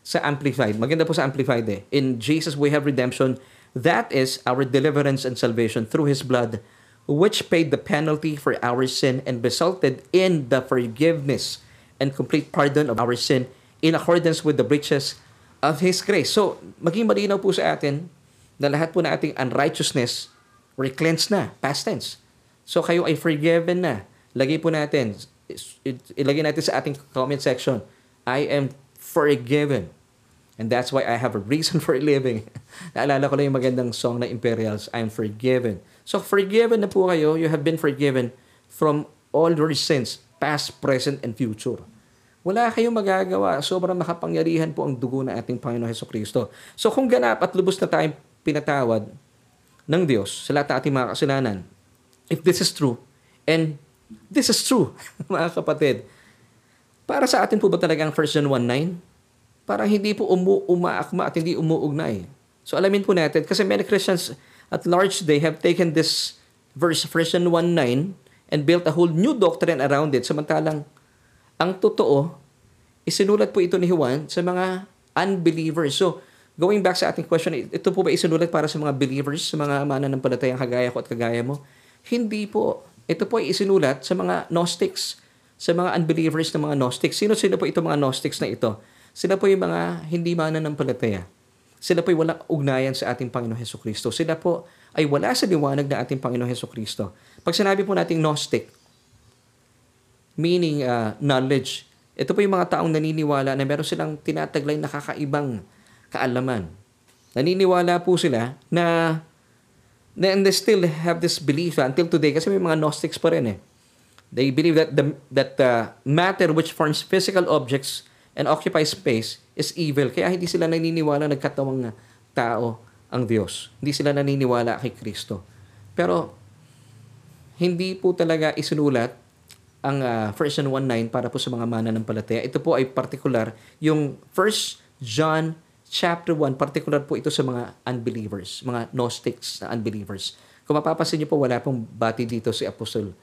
sa Amplified. Maganda po sa Amplified eh. In Jesus, we have redemption That is our deliverance and salvation through His blood, which paid the penalty for our sin and resulted in the forgiveness and complete pardon of our sin in accordance with the riches of His grace. So, maging malinaw po sa atin na lahat po na ating unrighteousness were cleansed na, past tense. So, kayo ay forgiven na. Lagay po natin, ilagay natin sa ating comment section, I am forgiven. And that's why I have a reason for living. Naalala ko lang yung magandang song na Imperials, I'm forgiven. So forgiven na po kayo, you have been forgiven from all your sins, past, present, and future. Wala kayong magagawa. Sobrang makapangyarihan po ang dugo ng ating Panginoon Heso Kristo. So kung ganap at lubos na tayong pinatawad ng Diyos sa lahat ng ating mga kasalanan, if this is true, and this is true, mga kapatid, para sa atin po ba talaga ang 1 John 1.9? para hindi po umu umaakma at hindi umuugnay. So alamin po natin, kasi many Christians at large, they have taken this verse, version 1.9, and built a whole new doctrine around it. Samantalang, ang totoo, isinulat po ito ni Juan sa mga unbelievers. So, going back sa ating question, ito po ba isinulat para sa mga believers, sa mga mananampalatayang kagaya ko at kagaya mo? Hindi po. Ito po ay isinulat sa mga Gnostics, sa mga unbelievers na mga Gnostics. Sino-sino po itong mga Gnostics na ito? Sila po yung mga hindi mananampalataya. Sila po ay walang ugnayan sa ating Panginoon Heso Kristo. Sila po ay wala sa liwanag ng ating Panginoon Heso Kristo. Pag sinabi po nating Gnostic, meaning uh, knowledge, ito po yung mga taong naniniwala na meron silang tinataglay na kakaibang kaalaman. Naniniwala po sila na and they still have this belief until today kasi may mga Gnostics pa rin eh. They believe that the that uh, matter which forms physical objects and occupy space is evil. Kaya hindi sila naniniwala nagkatawang tao ang Diyos. Hindi sila naniniwala kay Kristo. Pero hindi po talaga isinulat ang uh, 1 John 1.9 para po sa mga mananampalataya. Ito po ay particular, yung 1 John chapter 1, particular po ito sa mga unbelievers, mga Gnostics na unbelievers. Kung mapapansin niyo po, wala pong bati dito si Apostol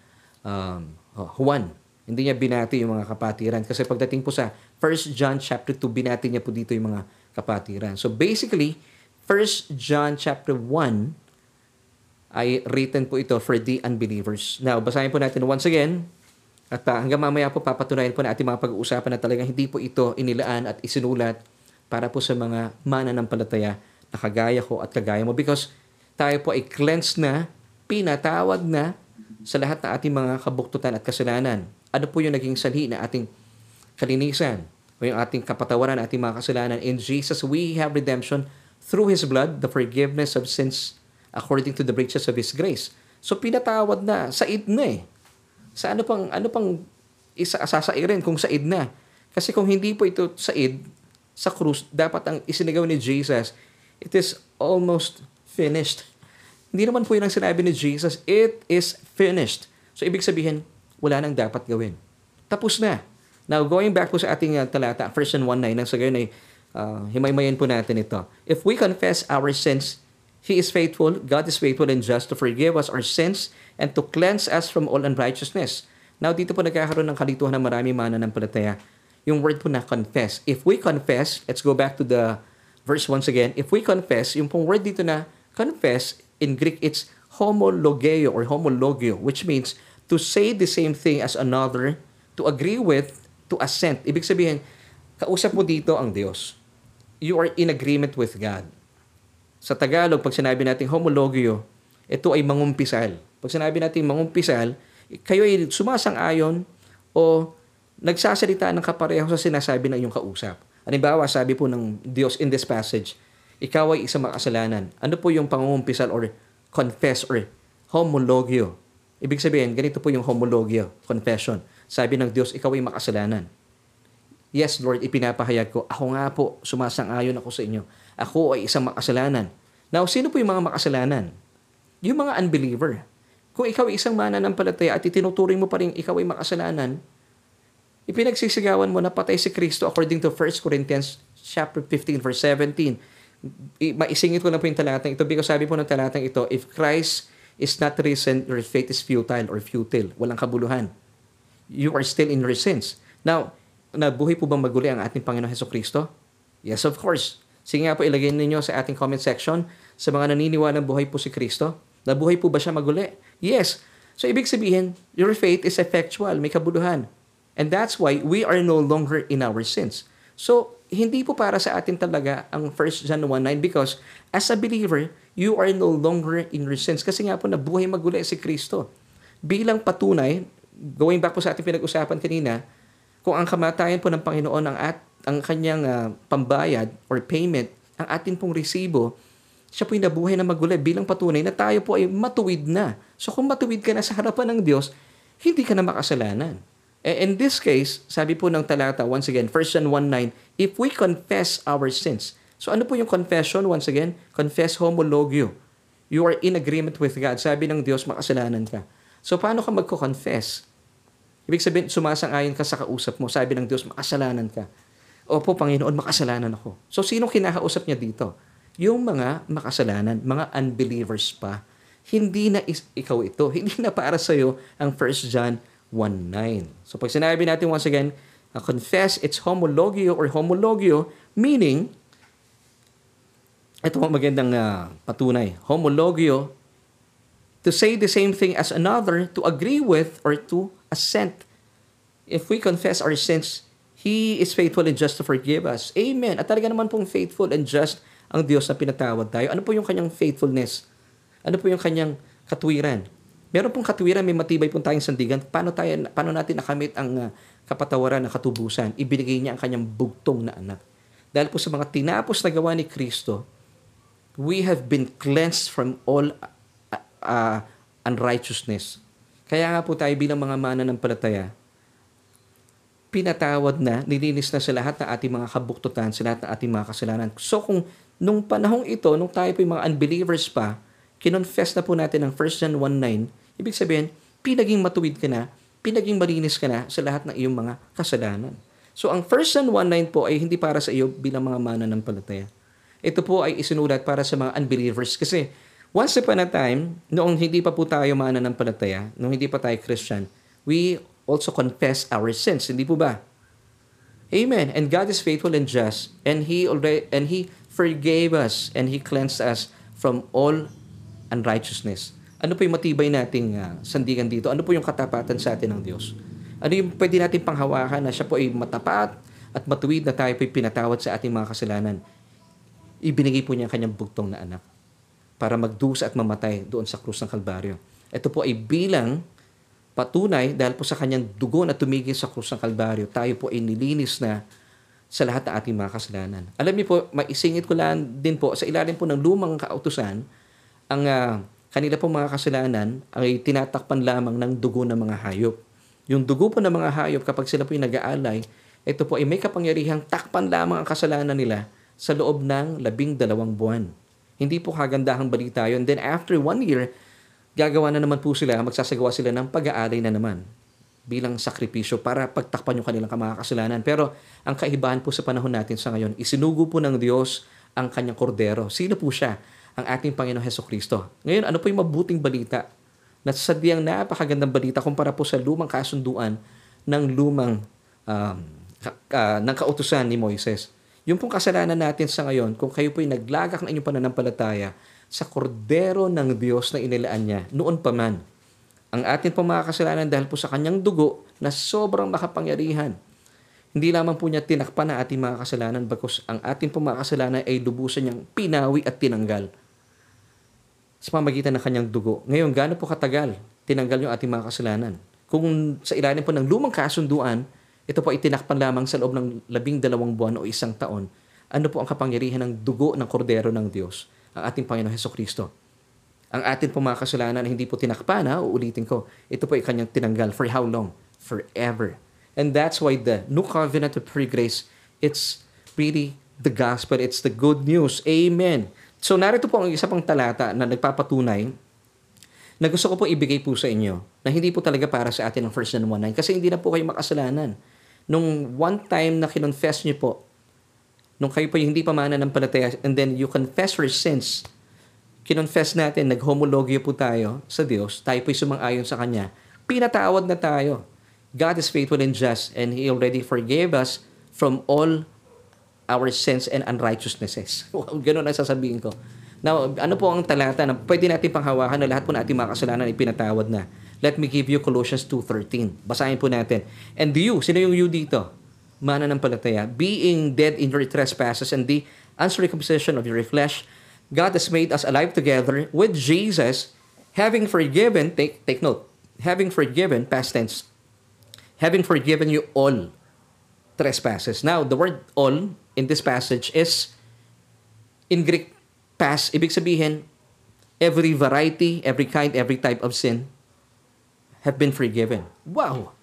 um, oh, Juan hindi niya binati yung mga kapatiran. Kasi pagdating po sa 1 John chapter 2, binati niya po dito yung mga kapatiran. So basically, 1 John chapter 1 ay written po ito for the unbelievers. Now, basahin po natin once again. At uh, hanggang mamaya po papatunayan po na ating mga pag-uusapan na talagang hindi po ito inilaan at isinulat para po sa mga mananampalataya na kagaya ko at kagaya mo because tayo po ay cleansed na, pinatawad na sa lahat ng ating mga kabuktutan at kasalanan ano po yung naging sanhi na ating kalinisan o yung ating kapatawaran, ating mga kasalanan. In Jesus, we have redemption through His blood, the forgiveness of sins according to the riches of His grace. So pinatawad na, said na eh. Sa ano pang, ano pang isa, sasairin kung said na. Kasi kung hindi po ito said sa krus, dapat ang isinigaw ni Jesus, it is almost finished. Hindi naman po yun ang sinabi ni Jesus, it is finished. So ibig sabihin, wala nang dapat gawin. Tapos na. Now, going back po sa ating uh, talata, 1 John 1.9, nang sa gayon ay uh, himaymayan po natin ito. If we confess our sins, He is faithful, God is faithful and just to forgive us our sins and to cleanse us from all unrighteousness. Now, dito po nagkakaroon ng kalituhan ng marami mananampalataya. Yung word po na confess. If we confess, let's go back to the verse once again. If we confess, yung pong word dito na confess, in Greek, it's homologeo or homologio, which means to say the same thing as another, to agree with, to assent. Ibig sabihin, kausap mo dito ang Diyos. You are in agreement with God. Sa Tagalog, pag sinabi natin homologio, ito ay mangumpisal. Pag sinabi natin mangumpisal, kayo ay sumasang-ayon o nagsasalita ng kapareho sa sinasabi ng iyong kausap. Halimbawa, sabi po ng Diyos in this passage, ikaw ay isang makasalanan. Ano po yung pangungumpisal or confess or homologio? Ibig sabihin, ganito po yung homologio, confession. Sabi ng Diyos, ikaw ay makasalanan. Yes, Lord, ipinapahayag ko, ako nga po, sumasang-ayon ako sa inyo. Ako ay isang makasalanan. Now, sino po yung mga makasalanan? Yung mga unbeliever. Kung ikaw ay isang mananampalataya at itinuturing mo pa rin ikaw ay makasalanan, ipinagsisigawan mo na patay si Kristo according to 1 Corinthians chapter 15 verse 17. I- Maisingit ko na po yung talatang ito because sabi po ng talatang ito, if Christ is not risen, your faith is futile or futile. Walang kabuluhan. You are still in your sins. Now, nabuhay po bang maguli ang ating Panginoon Heso Kristo? Yes, of course. Sige nga po, ilagay ninyo sa ating comment section sa mga naniniwala buhay po si Kristo. Nabuhay po ba siya maguli? Yes. So, ibig sabihin, your faith is effectual, may kabuluhan. And that's why we are no longer in our sins. So, hindi po para sa atin talaga ang 1 John 1.9 because as a believer, you are no longer in your sins. Kasi nga po, nabuhay maguli si Kristo. Bilang patunay, going back po sa ating pinag-usapan kanina, kung ang kamatayan po ng Panginoon ang at ang kanyang uh, pambayad or payment, ang atin pong resibo, siya po yung nabuhay na maguli bilang patunay na tayo po ay matuwid na. So kung matuwid ka na sa harapan ng Diyos, hindi ka na makasalanan. In this case, sabi po ng talata, once again, 1 John 1.9, if we confess our sins. So ano po yung confession? Once again, confess homologio. You are in agreement with God. Sabi ng Diyos, makasalanan ka. So paano ka magko-confess? Ibig sabihin, sumasang-ayon ka sa kausap mo. Sabi ng Diyos, makasalanan ka. Opo, Panginoon, makasalanan ako. So, sino kinakausap niya dito? Yung mga makasalanan, mga unbelievers pa. Hindi na is- ikaw ito. Hindi na para sa'yo ang 1 John 1.9. So, pag sinabi natin once again, uh, confess its homologio or homologio, meaning, ito ang magandang uh, patunay. Homologio, to say the same thing as another, to agree with, or to assent. If we confess our sins, He is faithful and just to forgive us. Amen. At talaga naman pong faithful and just ang Diyos na pinatawad tayo. Ano po yung kanyang faithfulness? Ano po yung kanyang katwiran? Meron pong katwiran, may matibay pong tayong sandigan. Paano, tayo, paano natin nakamit ang uh, kapatawaran ng katubusan? Ibinigay niya ang kanyang bugtong na anak. Dahil po sa mga tinapos na gawa ni Kristo, we have been cleansed from all uh, uh, unrighteousness. Kaya nga po tayo bilang mga mana ng palataya, pinatawad na, nilinis na sa lahat ng ating mga kabuktutan, sa lahat ng ating mga kasalanan. So kung nung panahong ito, nung tayo po yung mga unbelievers pa, kinonfess na po natin ang 1 John 1.9, ibig sabihin, pinaging matuwid ka na, pinaging malinis ka na sa lahat ng iyong mga kasalanan. So ang 1 John 1.9 po ay hindi para sa iyo bilang mga mana ng palataya. Ito po ay isinulat para sa mga unbelievers kasi once upon a time, noong hindi pa po tayo mana ng palataya, noong hindi pa tayo Christian, we also confess our sins, hindi po ba? Amen. And God is faithful and just, and He already and He forgave us and He cleansed us from all unrighteousness. Ano po yung matibay nating uh, sandigan dito? Ano po yung katapatan sa atin ng Diyos? Ano yung pwede natin panghawakan na siya po ay matapat at matuwid na tayo po pinatawad sa ating mga kasalanan? Ibinigay po niya ang kanyang bugtong na anak para magdusa at mamatay doon sa krus ng Kalbaryo. Ito po ay bilang patunay dahil po sa kanyang dugo na tumigil sa krus ng Kalbaryo, tayo po ay nilinis na sa lahat ng ating mga kasalanan. Alam niyo po, maisingit ko lang din po, sa ilalim po ng lumang kautusan, ang uh, kanila po mga kasalanan ay tinatakpan lamang ng dugo ng mga hayop. Yung dugo po ng mga hayop, kapag sila po ay nag-aalay, ito po ay may kapangyarihang takpan lamang ang kasalanan nila sa loob ng labing dalawang buwan. Hindi po kagandahang balita yun. Then after one year, gagawa na naman po sila, magsasagawa sila ng pag-aalay na naman bilang sakripisyo para pagtakpan yung kanilang mga kasalanan. Pero ang kaibahan po sa panahon natin sa ngayon, isinugo po ng Diyos ang kanyang kordero. Sino po siya? Ang ating Panginoon Heso Kristo. Ngayon, ano po yung mabuting balita? Na sadyang napakagandang balita kumpara po sa lumang kasunduan ng lumang um, uh, ng kautusan ni Moises. Yung pong kasalanan natin sa ngayon, kung kayo po ay naglagak ng inyong pananampalataya sa kordero ng Diyos na inilaan niya, noon pa man, ang atin pong mga kasalanan dahil po sa kanyang dugo na sobrang makapangyarihan. Hindi lamang po niya tinakpan ang ating mga kasalanan bagkus ang ating pong mga kasalanan ay lubusan niyang pinawi at tinanggal sa pamagitan ng kanyang dugo. Ngayon, gaano po katagal tinanggal yung ating mga kasalanan. Kung sa ilalim po ng lumang kasunduan, ito po ay tinakpan lamang sa loob ng labing dalawang buwan o isang taon, ano po ang kapangyarihan ng dugo ng kordero ng Diyos, ang ating Panginoon Heso Kristo. Ang atin po mga kasalanan hindi po tinakpan, ha? uulitin ko, ito po ay kanyang tinanggal. For how long? Forever. And that's why the new covenant of free grace, it's really the gospel. It's the good news. Amen. So narito po ang isa pang talata na nagpapatunay na gusto ko po ibigay po sa inyo na hindi po talaga para sa atin ang 1 John 1.9 kasi hindi na po kayo makasalanan. Nung one time na kinonfess niyo po, nung kayo po hindi pa mananampalataya and then you confess your sins, kinonfess natin, naghomologyo po tayo sa Diyos, tayo po sumang-ayon sa Kanya, pinatawad na tayo. God is faithful and just and He already forgave us from all our sins and unrighteousnesses. Wow, ganun ang sasabihin ko. Now, ano po ang talata na pwede natin panghawakan na lahat po natin mga kasalanan ay pinatawad na. Let me give you Colossians 2.13. Basahin po natin. And you, sino yung you dito? Mana ng palataya. Being dead in your trespasses and the uncircumcision of your flesh, God has made us alive together with Jesus, having forgiven, take, take note, having forgiven, past tense, having forgiven you all trespasses. Now, the word all in this passage is in Greek past, ibig sabihin, every variety, every kind, every type of sin have been forgiven. Wow!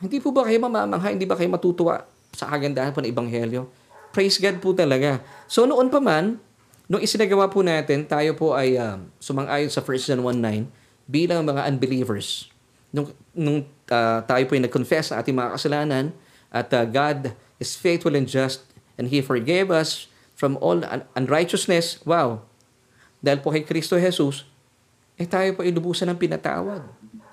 Hindi po ba kayo mamamangha? Hindi ba kayo matutuwa sa kagandahan po ng Ebanghelyo? Praise God po talaga. So noon pa man, nung isinagawa po natin, tayo po ay um, sumang-ayon sa 1 John 1.9 bilang mga unbelievers. Nung, nung uh, tayo po ay nag-confess sa ating mga kasalanan at uh, God is faithful and just and He forgave us from all un- unrighteousness, wow, dahil po kay Kristo Jesus, eh tayo po ilubusan ng pinatawad.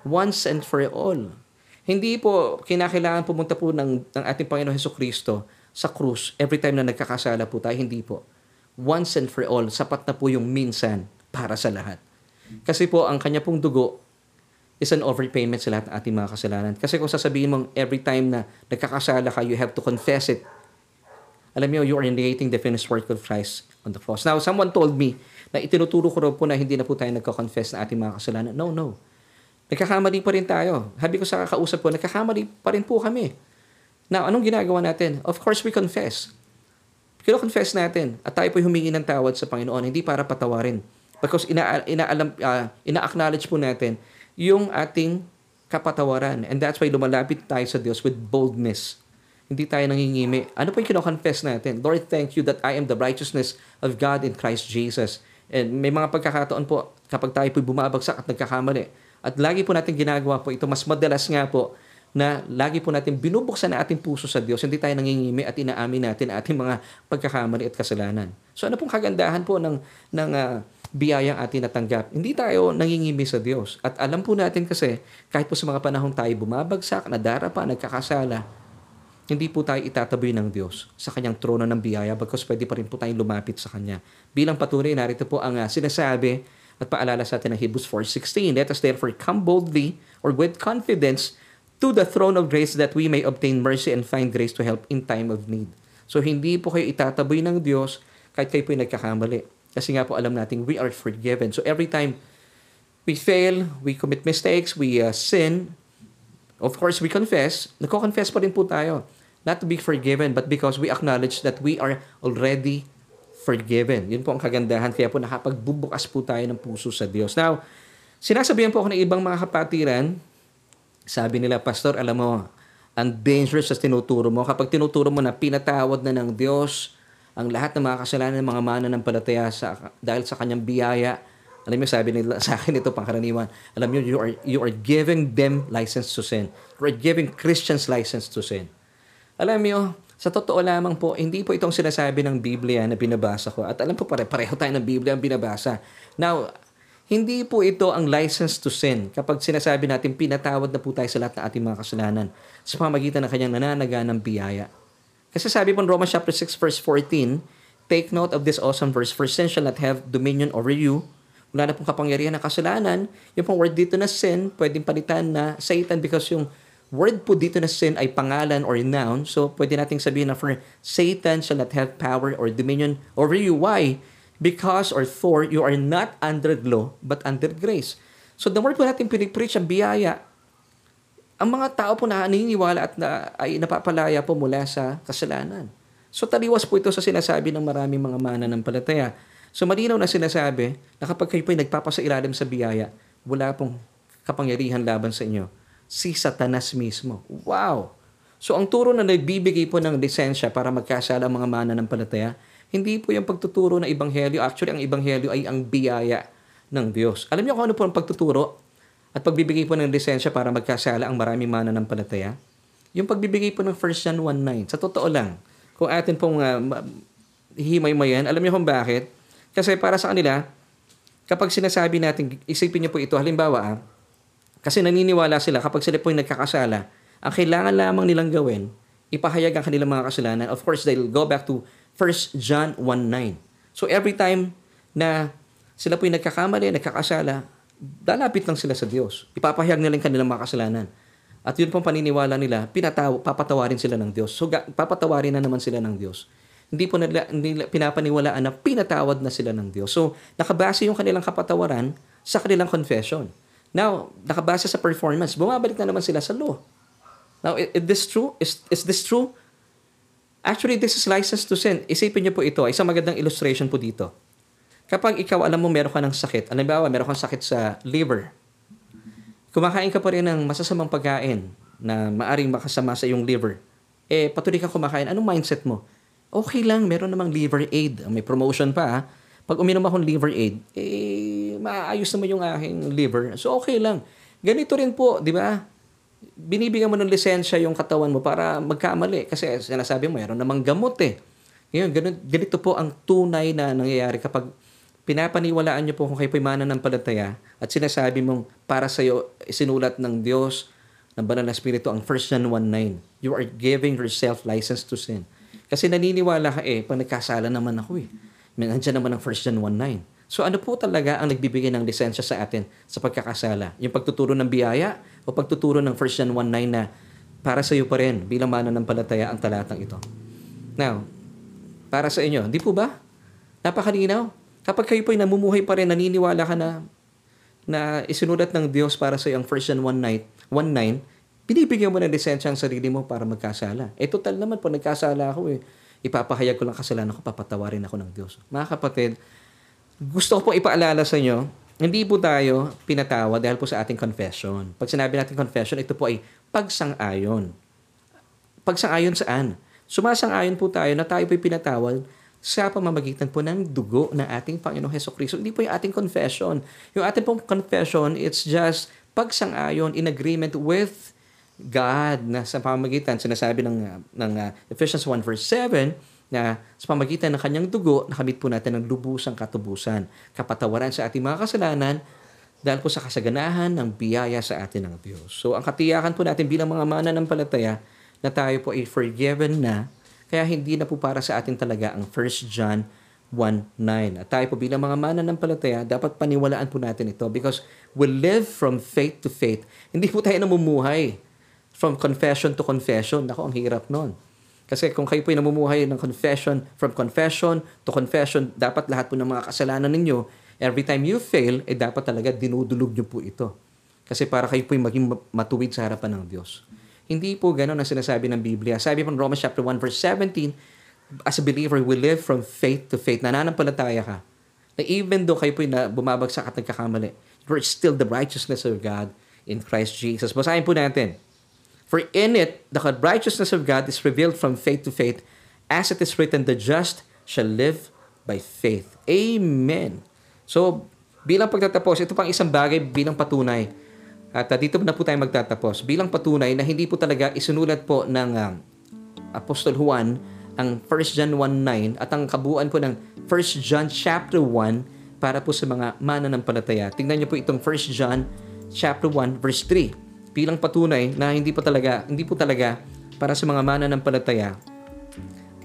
Once and for all. Hindi po kinakailangan pumunta po ng, ng ating Panginoon Heso Kristo sa krus every time na nagkakasala po tayo. Hindi po. Once and for all, sapat na po yung minsan para sa lahat. Kasi po, ang kanya pong dugo is an overpayment sa lahat ng ating mga kasalanan. Kasi kung sasabihin mong every time na nagkakasala ka, you have to confess it alam niyo, you are negating the finished work of Christ on the cross. Now, someone told me na itinuturo ko raw po na hindi na po tayo nagko-confess na ating mga kasalanan. No, no. Nagkakamali pa rin tayo. Habi ko sa kakausap ko, nagkakamali pa rin po kami. Now, anong ginagawa natin? Of course, we confess. Kino-confess natin at tayo po humingi ng tawad sa Panginoon, hindi para patawarin. Because ina, inaalam, uh, ina-acknowledge po natin yung ating kapatawaran. And that's why lumalapit tayo sa Diyos with boldness hindi tayo nangingimi. Ano po yung kino-confess natin? Lord, thank you that I am the righteousness of God in Christ Jesus. And may mga pagkakataon po kapag tayo po bumabagsak at nagkakamali. At lagi po natin ginagawa po ito, mas madalas nga po na lagi po natin binubuksan na ating puso sa Diyos, hindi tayo nangingimi at inaamin natin ating mga pagkakamali at kasalanan. So ano pong kagandahan po ng, ng uh, biyayang atin natanggap? Hindi tayo nangingimi sa Diyos. At alam po natin kasi, kahit po sa mga panahong tayo bumabagsak, nadarapa, nagkakasala, hindi po tayo itataboy ng Diyos sa kanyang trono ng biyaya bagkus pwede pa rin po tayong lumapit sa Kanya. Bilang patunay, narito po ang uh, sinasabi at paalala sa atin ng Hebrews 4.16, Let us therefore come boldly or with confidence to the throne of grace that we may obtain mercy and find grace to help in time of need. So hindi po kayo itataboy ng Diyos kahit kayo po nagkakamali. Kasi nga po alam natin we are forgiven. So every time we fail, we commit mistakes, we uh, sin, of course we confess, nagko-confess pa rin po tayo not to be forgiven, but because we acknowledge that we are already forgiven. Yun po ang kagandahan. Kaya po nakapagbubukas po tayo ng puso sa Diyos. Now, sinasabihan po ako ng ibang mga kapatiran, sabi nila, Pastor, alam mo, ang dangerous sa tinuturo mo. Kapag tinuturo mo na pinatawad na ng Diyos ang lahat ng mga kasalanan ng mga mana ng palataya sa, dahil sa kanyang biyaya, alam niyo, sabi nila sa akin ito, pangkaraniwan, alam niyo, you are, you are giving them license to sin. You are giving Christians license to sin. Alam niyo, sa totoo lamang po, hindi po itong sinasabi ng Biblia na binabasa ko. At alam po pare, pareho tayo ng Biblia ang binabasa. Now, hindi po ito ang license to sin kapag sinasabi natin pinatawad na po tayo sa lahat ng ating mga kasalanan sa pamagitan ng kanyang nananaga ng biyaya. Kasi sabi po in Romans chapter 6 verse 14, Take note of this awesome verse, For sin shall not have dominion over you. Wala na pong kapangyarihan ng kasalanan. Yung pong word dito na sin, pwedeng palitan na Satan because yung word po dito na sin ay pangalan or noun. So, pwede nating sabihin na for Satan shall not have power or dominion over you. Why? Because or for you are not under law, but under grace. So the more po natin pinipreach ang biyaya, ang mga tao po na naniniwala at na, ay napapalaya po mula sa kasalanan. So taliwas po ito sa sinasabi ng maraming mga mananampalataya. So malinaw na sinasabi na kapag kayo po ay nagpapasailalim sa biyaya, wala pong kapangyarihan laban sa inyo. Si Satanas mismo. Wow! So ang turo na nagbibigay po ng lisensya para magkasala ang mga mananampalataya, hindi po yung pagtuturo ng ibanghelyo. Actually, ang ibanghelyo ay ang biyaya ng Diyos. Alam niyo kung ano po ang pagtuturo? at pagbibigay po ng lisensya para magkasala ang maraming mananampalataya? Yung pagbibigay po ng 1 John 1.9. Sa totoo lang, kung atin pong uh, himay-mayan, alam niyo kung bakit? Kasi para sa kanila, kapag sinasabi natin, isipin niyo po ito, halimbawa, ah, kasi naniniwala sila kapag sila po yung nagkakasala, ang kailangan lamang nilang gawin, ipahayag ang kanilang mga kasalanan. Of course, they'll go back to 1 John 1.9. So every time na sila po yung nagkakamali, nagkakasala, lalapit lang sila sa Diyos. Ipapahayag nila yung kanilang mga kasalanan. At yun pong paniniwala nila, pinataw, papatawarin sila ng Diyos. So, papatawarin na naman sila ng Diyos. Hindi po nila, nila pinapaniwalaan na pinatawad na sila ng Diyos. So, nakabase yung kanilang kapatawaran sa kanilang confession. Now, nakabase sa performance, bumabalik na naman sila sa law. Now, is this true? Is, is this true? Actually, this is license to sin. Isipin niyo po ito. Isang magandang illustration po dito kapag ikaw alam mo meron ka ng sakit, alimbawa meron kang sakit sa liver, kumakain ka pa rin ng masasamang pagkain na maaring makasama sa iyong liver, eh patuloy kang kumakain, anong mindset mo? Okay lang, meron namang liver aid. May promotion pa ha. Pag uminom akong liver aid, eh, maayos naman yung aking liver. So, okay lang. Ganito rin po, di ba? Binibigyan mo ng lisensya yung katawan mo para magkamali. Kasi sinasabi mo, meron namang gamot eh. Ngayon, ganun, ganito po ang tunay na nangyayari kapag pinapaniwalaan niyo po kung kayo po'y mananampalataya at sinasabi mong para sa iyo sinulat ng Diyos ng banal na spirito ang 1 John 1.9. You are giving yourself license to sin. Kasi naniniwala ka eh, pag nagkasala naman ako eh. Nandiyan naman ang 1 John 1.9. So ano po talaga ang nagbibigay ng lisensya sa atin sa pagkakasala? Yung pagtuturo ng biyaya o pagtuturo ng 1 John 1.9 na para sa iyo pa rin bilang mananampalataya ang talatang ito? Now, para sa inyo, di po ba? Napakalinaw. Kapag kayo po'y namumuhay pa rin, naniniwala ka na na isinulat ng Diyos para sa iyo ang 1 John 1.9, 1.9, binibigyan mo ng lisensya ang sarili mo para magkasala. Eh, total naman po, nagkasala ako eh. Ipapahayag ko lang kasalanan ko, papatawarin ako ng Diyos. Mga kapatid, gusto ko po ipaalala sa inyo, hindi po tayo pinatawa dahil po sa ating confession. Pag sinabi natin confession, ito po ay pagsang-ayon. Pagsang-ayon saan? Sumasang-ayon po tayo na tayo po'y pinatawad sa pamamagitan po ng dugo ng ating Panginoong Heso Kristo. Hindi po yung ating confession. Yung ating pong confession, it's just pagsang-ayon in agreement with God na sa pamamagitan, sinasabi ng, ng uh, Ephesians 1 verse 7, na sa pamagitan ng kanyang dugo, nakamit po natin ng lubusang katubusan, kapatawaran sa ating mga kasalanan, dahil po sa kasaganahan ng biyaya sa atin ng Diyos. So, ang katiyakan po natin bilang mga mana ng palataya, na tayo po ay forgiven na kaya hindi na po para sa atin talaga ang 1 John 1.9. At tayo po bilang mga mananampalataya, dapat paniwalaan po natin ito because we live from faith to faith. Hindi po tayo namumuhay from confession to confession. Nako, ang hirap nun. Kasi kung kayo po ay namumuhay ng confession, from confession to confession, dapat lahat po ng mga kasalanan ninyo, every time you fail, eh dapat talaga dinudulog nyo po ito. Kasi para kayo po ay maging matuwid sa harapan ng Diyos. Hindi po ganun ang sinasabi ng Biblia. Sabi po Romans chapter 1 verse 17, as a believer, we live from faith to faith. Nananampalataya ka. Na even though kayo po na bumabagsak at nagkakamali, you're still the righteousness of God in Christ Jesus. Basahin po natin. For in it, the righteousness of God is revealed from faith to faith, as it is written, the just shall live by faith. Amen. So, bilang pagtatapos, ito pang isang bagay bilang patunay at uh, dito na po tayo magtatapos. Bilang patunay na hindi po talaga isinulat po ng uh, Apostol Juan ang 1 John 1.9 at ang kabuuan po ng 1 John chapter 1 para po sa mga mananampalataya. Tingnan niyo po itong 1 John chapter 1 verse 3 bilang patunay na hindi po talaga hindi po talaga para sa mga mananampalataya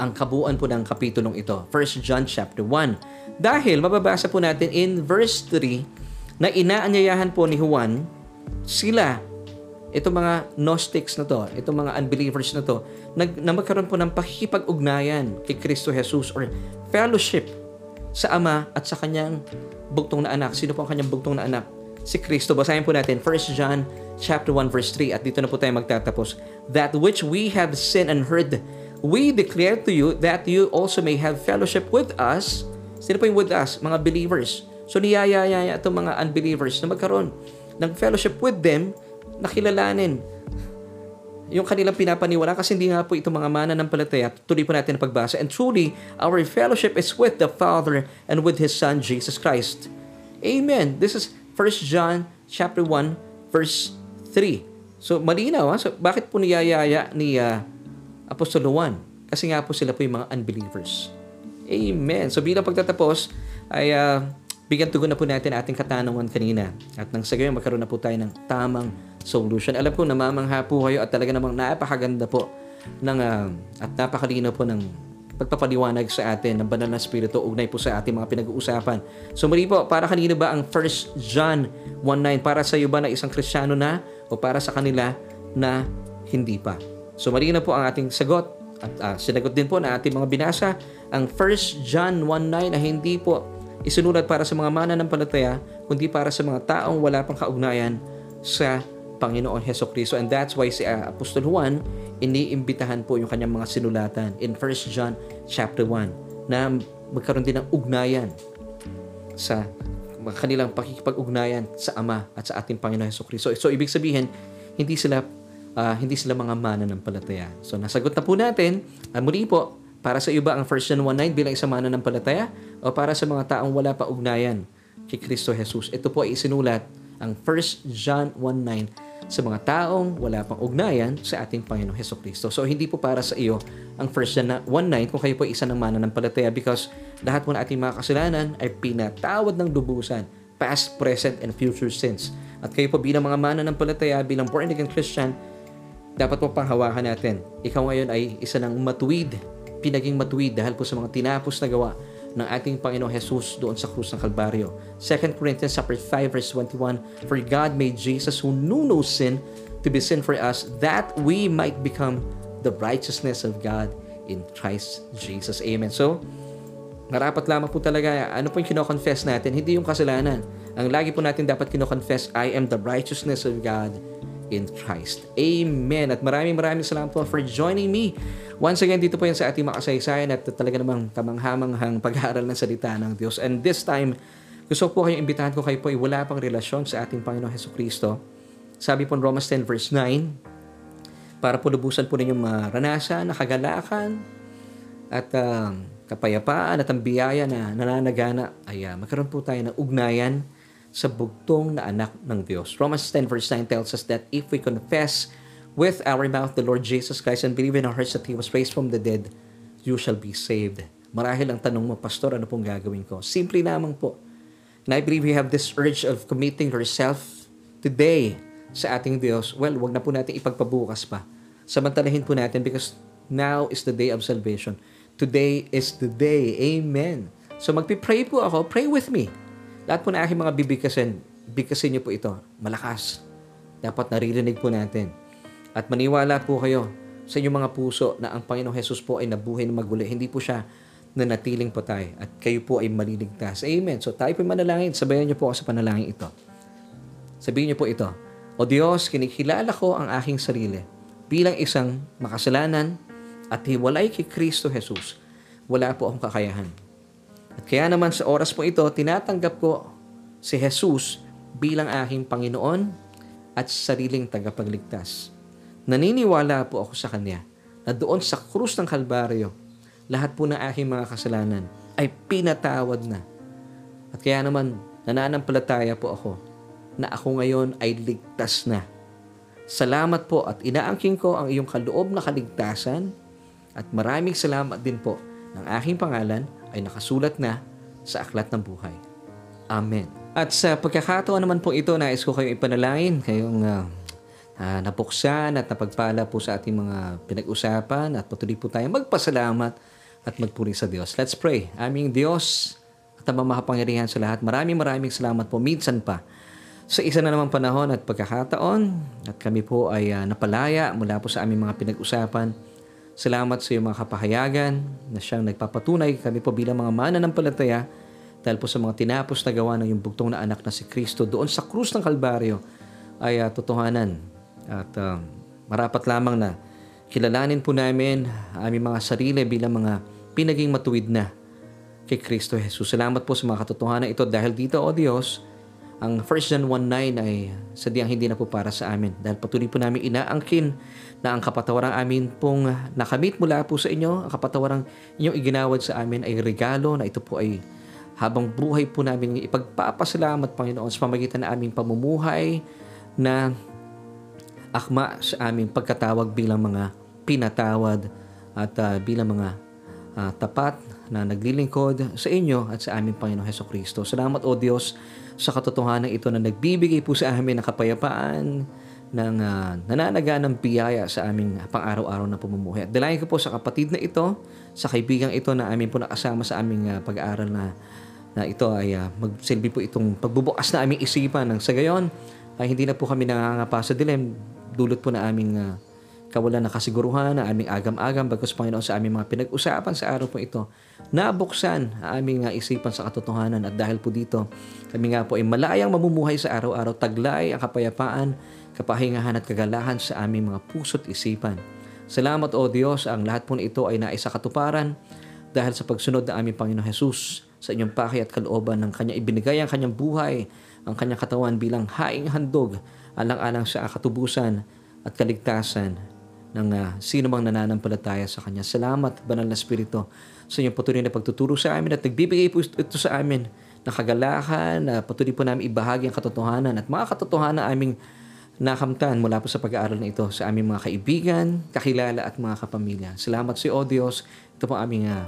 ang kabuuan po ng kapitulong ito. 1 John chapter 1. Dahil mababasa po natin in verse 3 na inaanyayahan po ni Juan sila, itong mga Gnostics na to, itong mga unbelievers na to, nag, na magkaroon po ng pakikipag-ugnayan kay Kristo Jesus or fellowship sa Ama at sa kanyang bugtong na anak. Sino po ang kanyang bugtong na anak? Si Kristo. Basahin po natin 1 John chapter 1 verse 3 at dito na po tayo magtatapos. That which we have seen and heard, we declare to you that you also may have fellowship with us. Sino po yung with us? Mga believers. So niyayaya itong mga unbelievers na magkaroon ng fellowship with them na yung kanilang pinapaniwala kasi hindi nga po ito mga mana ng palataya. Tuloy po natin ang pagbasa. And truly, our fellowship is with the Father and with His Son, Jesus Christ. Amen. This is 1 John chapter 1, verse 3. So, malinaw. Ha? So, bakit po niyayaya ni uh, Apostol Juan? Kasi nga po sila po yung mga unbelievers. Amen. So, bilang pagtatapos, ay uh, bigyan tugon na po natin ating katanungan kanina. At nang sa gayon, magkaroon na po tayo ng tamang solution. Alam ko, namamangha po kayo at talaga namang napakaganda po ng, uh, at napakalino po ng pagpapaliwanag sa atin ng banal na spirito ugnay po sa ating mga pinag-uusapan. So muli po, para kanino ba ang 1 John 1.9? Para sa iyo ba na isang kristyano na o para sa kanila na hindi pa? So mali na po ang ating sagot at uh, sinagot din po na ating mga binasa ang 1 John 1.9 na hindi po isinulat para sa mga mananampalataya kundi para sa mga taong wala pang kaugnayan sa Panginoon Heso Kristo. And that's why si uh, Apostol Juan, iniimbitahan po yung kanyang mga sinulatan in 1 John chapter 1 na magkaroon din ng ugnayan sa kanilang pakikipag-ugnayan sa Ama at sa ating Panginoon Heso Kristo. So, ibig sabihin, hindi sila uh, hindi sila mga mana ng palataya. So, nasagot na po natin. Uh, muli po, para sa iyo ba ang 1 John 1.9 bilang isang mana ng palataya? O para sa mga taong wala pa ugnayan kay Kristo Jesus? Ito po ay isinulat ang 1 John 1.9 sa mga taong wala pang ugnayan sa ating Panginoong Heso Kristo. So, hindi po para sa iyo ang 1 John 1.9 kung kayo po isa ng mananampalataya because lahat po ng ating mga kasalanan ay pinatawad ng lubusan, past, present, and future sins. At kayo po bilang mga mananampalataya, bilang born again Christian, dapat po panghawakan natin. Ikaw ngayon ay isa ng matuwid, pinaging matuwid dahil po sa mga tinapos na gawa ng ating Panginoong Jesus doon sa krus ng Kalbaryo. 2 Corinthians chapter 5 verse 21, For God made Jesus who knew no sin to be sin for us that we might become the righteousness of God in Christ Jesus. Amen. So, narapat lamang po talaga, ano po yung kinoconfess natin? Hindi yung kasalanan. Ang lagi po natin dapat kinoconfess, I am the righteousness of God in Christ. Amen. At maraming maraming salamat po for joining me. Once again, dito po yan sa ating makasaysayan at talaga namang kamanghamanghang pag-aaral ng salita ng Diyos. And this time, gusto po kayong imbitahan ko kayo po ay wala pang relasyon sa ating Panginoong Heso Kristo. Sabi po in Romans 10 verse 9, para po lubusan po ninyong maranasan, nakagalakan, at uh, kapayapaan at ang biyaya na nananagana ay uh, magkaroon po tayo ng ugnayan sa bugtong na anak ng Diyos. Romans 10 verse 9 tells us that if we confess with our mouth the Lord Jesus Christ and believe in our hearts that He was raised from the dead, you shall be saved. Marahil ang tanong mo, Pastor, ano pong gagawin ko? Simple lamang po. And I believe we have this urge of committing yourself today sa ating Diyos. Well, wag na po natin ipagpabukas pa. Samantalahin po natin because now is the day of salvation. Today is the day. Amen. So magpipray po ako. Pray with me. Lahat po na aking mga bibigkasin, bigkasin niyo po ito. Malakas. Dapat naririnig po natin. At maniwala po kayo sa inyong mga puso na ang Panginoong Jesus po ay nabuhay na maguli. Hindi po siya na natiling patay at kayo po ay maliligtas. Amen. So tayo po manalangin. Sabayan niyo po ako sa panalangin ito. Sabihin niyo po ito. O Diyos, kinikilala ko ang aking sarili bilang isang makasalanan at hiwalay kay Kristo Jesus. Wala po akong kakayahan at kaya naman sa oras po ito, tinatanggap ko si Jesus bilang aking Panginoon at sariling tagapagligtas. Naniniwala po ako sa Kanya na doon sa krus ng Kalbaryo, lahat po ng aking mga kasalanan ay pinatawad na. At kaya naman, nananampalataya po ako na ako ngayon ay ligtas na. Salamat po at inaangking ko ang iyong kaloob na kaligtasan at maraming salamat din po ng aking pangalan ay nakasulat na sa aklat ng buhay. Amen. At sa pagkakataon naman po ito, nais ko kayong ipanalangin, kayong uh, uh, napuksan at napagpala po sa ating mga pinag-usapan at patuloy po tayong magpasalamat at magpuri sa Diyos. Let's pray. Aming Diyos at ang mamahapangyarihan sa lahat. Maraming maraming salamat po minsan pa sa isa na namang panahon at pagkakataon at kami po ay uh, napalaya mula po sa aming mga pinag-usapan Salamat sa iyong mga kapahayagan na siyang nagpapatunay kami po bilang mga mana ng palataya dahil po sa mga tinapos na gawa ng yung bugtong na anak na si Kristo doon sa krus ng Kalbaryo ay uh, totohanan. At uh, marapat lamang na kilalanin po namin aming mga sarili bilang mga pinaging matuwid na kay Kristo Jesus. Salamat po sa mga katotohanan ito dahil dito, O Diyos, ang 1 John 1.9 ay sadyang hindi na po para sa amin dahil patuloy po namin inaangkin na ang kapatawarang amin pong nakamit mula po sa inyo, ang kapatawarang inyong iginawad sa amin ay regalo na ito po ay habang buhay po namin ipagpapasalamat Panginoon sa pamagitan ng aming pamumuhay na akma sa aming pagkatawag bilang mga pinatawad at uh, bilang mga uh, tapat na naglilingkod sa inyo at sa aming Panginoong Heso Kristo. Salamat o Diyos sa katotohanan ito na nagbibigay po sa amin ng kapayapaan, ng uh, nananaga ng biyaya sa aming pang-araw-araw na pamumuhay. At dalayan ko po sa kapatid na ito, sa kaibigang ito na amin po nakasama sa aming uh, pag-aaral na na ito ay uh, magsilbi po itong pagbubukas na aming isipan ng sa gayon ay hindi na po kami nangangapa sa dilim dulot po na aming uh, kawalan ng kasiguruhan na aming agam-agam bagos Panginoon sa aming mga pinag-usapan sa araw po ito. Nabuksan ang aming isipan sa katotohanan at dahil po dito kami nga po ay malayang mamumuhay sa araw-araw. Taglay ang kapayapaan kapahingahan at kagalahan sa aming mga puso't isipan Salamat o Diyos ang lahat po ito ay naisa katuparan dahil sa pagsunod ng aming Panginoon Jesus sa inyong paki at kalooban ng kanya ibinigay ang kanyang buhay, ang kanyang katawan bilang haing handog alang-alang sa katubusan at kaligtasan ng uh, sino mang nananampalataya sa Kanya. Salamat, Banal na Espiritu, sa inyong patuloy na pagtuturo sa amin at nagbibigay po ito sa amin ng kagalakan, na patuloy po namin ibahagi ang katotohanan at mga katotohanan aming nakamtan mula po sa pag-aaral na ito sa aming mga kaibigan, kakilala at mga kapamilya. Salamat sa si O Diyos. Ito po aming uh,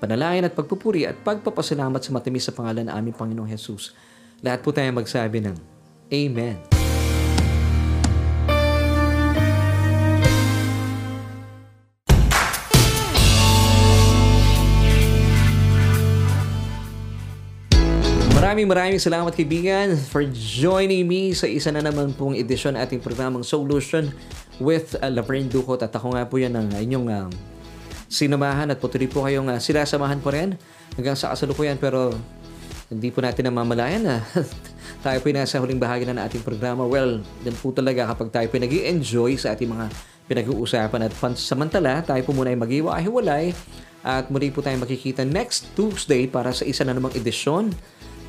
panalayan at pagpupuri at pagpapasalamat sa matamis sa pangalan ng aming Panginoong Jesus. Lahat po tayo magsabi ng Amen. Maraming maraming salamat kaibigan for joining me sa isa na naman pong edisyon ating programang Solution with uh, Laverne Ducot. At ako nga po yan ang inyong uh, sinamahan at patuloy po kayong uh, sinasamahan po rin hanggang sa kasalukuyan. Pero hindi po natin namamalayan na tayo po nasa huling bahagi na ng ating programa. Well, yan po talaga kapag tayo po nag enjoy sa ating mga pinag-uusapan. At pansamantala, tayo po muna ay mag-iwa-hiwalay at muli po tayo makikita next Tuesday para sa isa na namang edisyon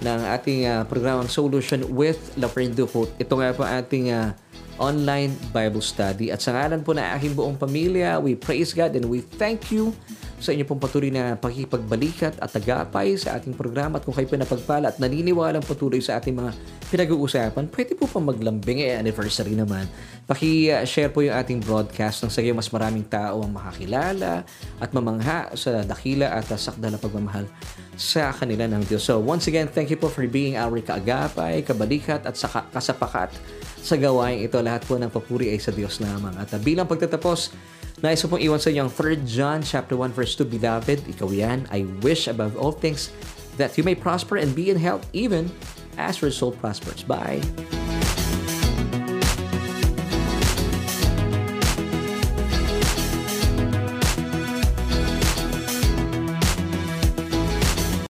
ng ating uh, programang Solution with Lafren Dufault. Ito nga po ating uh, online Bible study. At sa ngalan po na aking buong pamilya, we praise God and we thank you sa inyo pong patuloy na pakikipagbalikat at tagapay sa ating programa at kung kayo po napagpala at naniniwalang patuloy sa ating mga pinag-uusapan, pwede po pang maglambing eh, anniversary naman. Paki-share po yung ating broadcast nang sa mas maraming tao ang makakilala at mamangha sa dakila at sakda na pagmamahal sa kanila ng Diyos. So once again, thank you po for being our kaagapay, kabalikat at saka, kasapakat sa gawain ito. Lahat po ng papuri ay sa Diyos lamang. At uh, bilang pagtatapos, Nais ko pong iwan sa inyo ang 3 John chapter 1 verse 2, Beloved, ikaw yan, I wish above all things that you may prosper and be in health even as your soul prospers. Bye!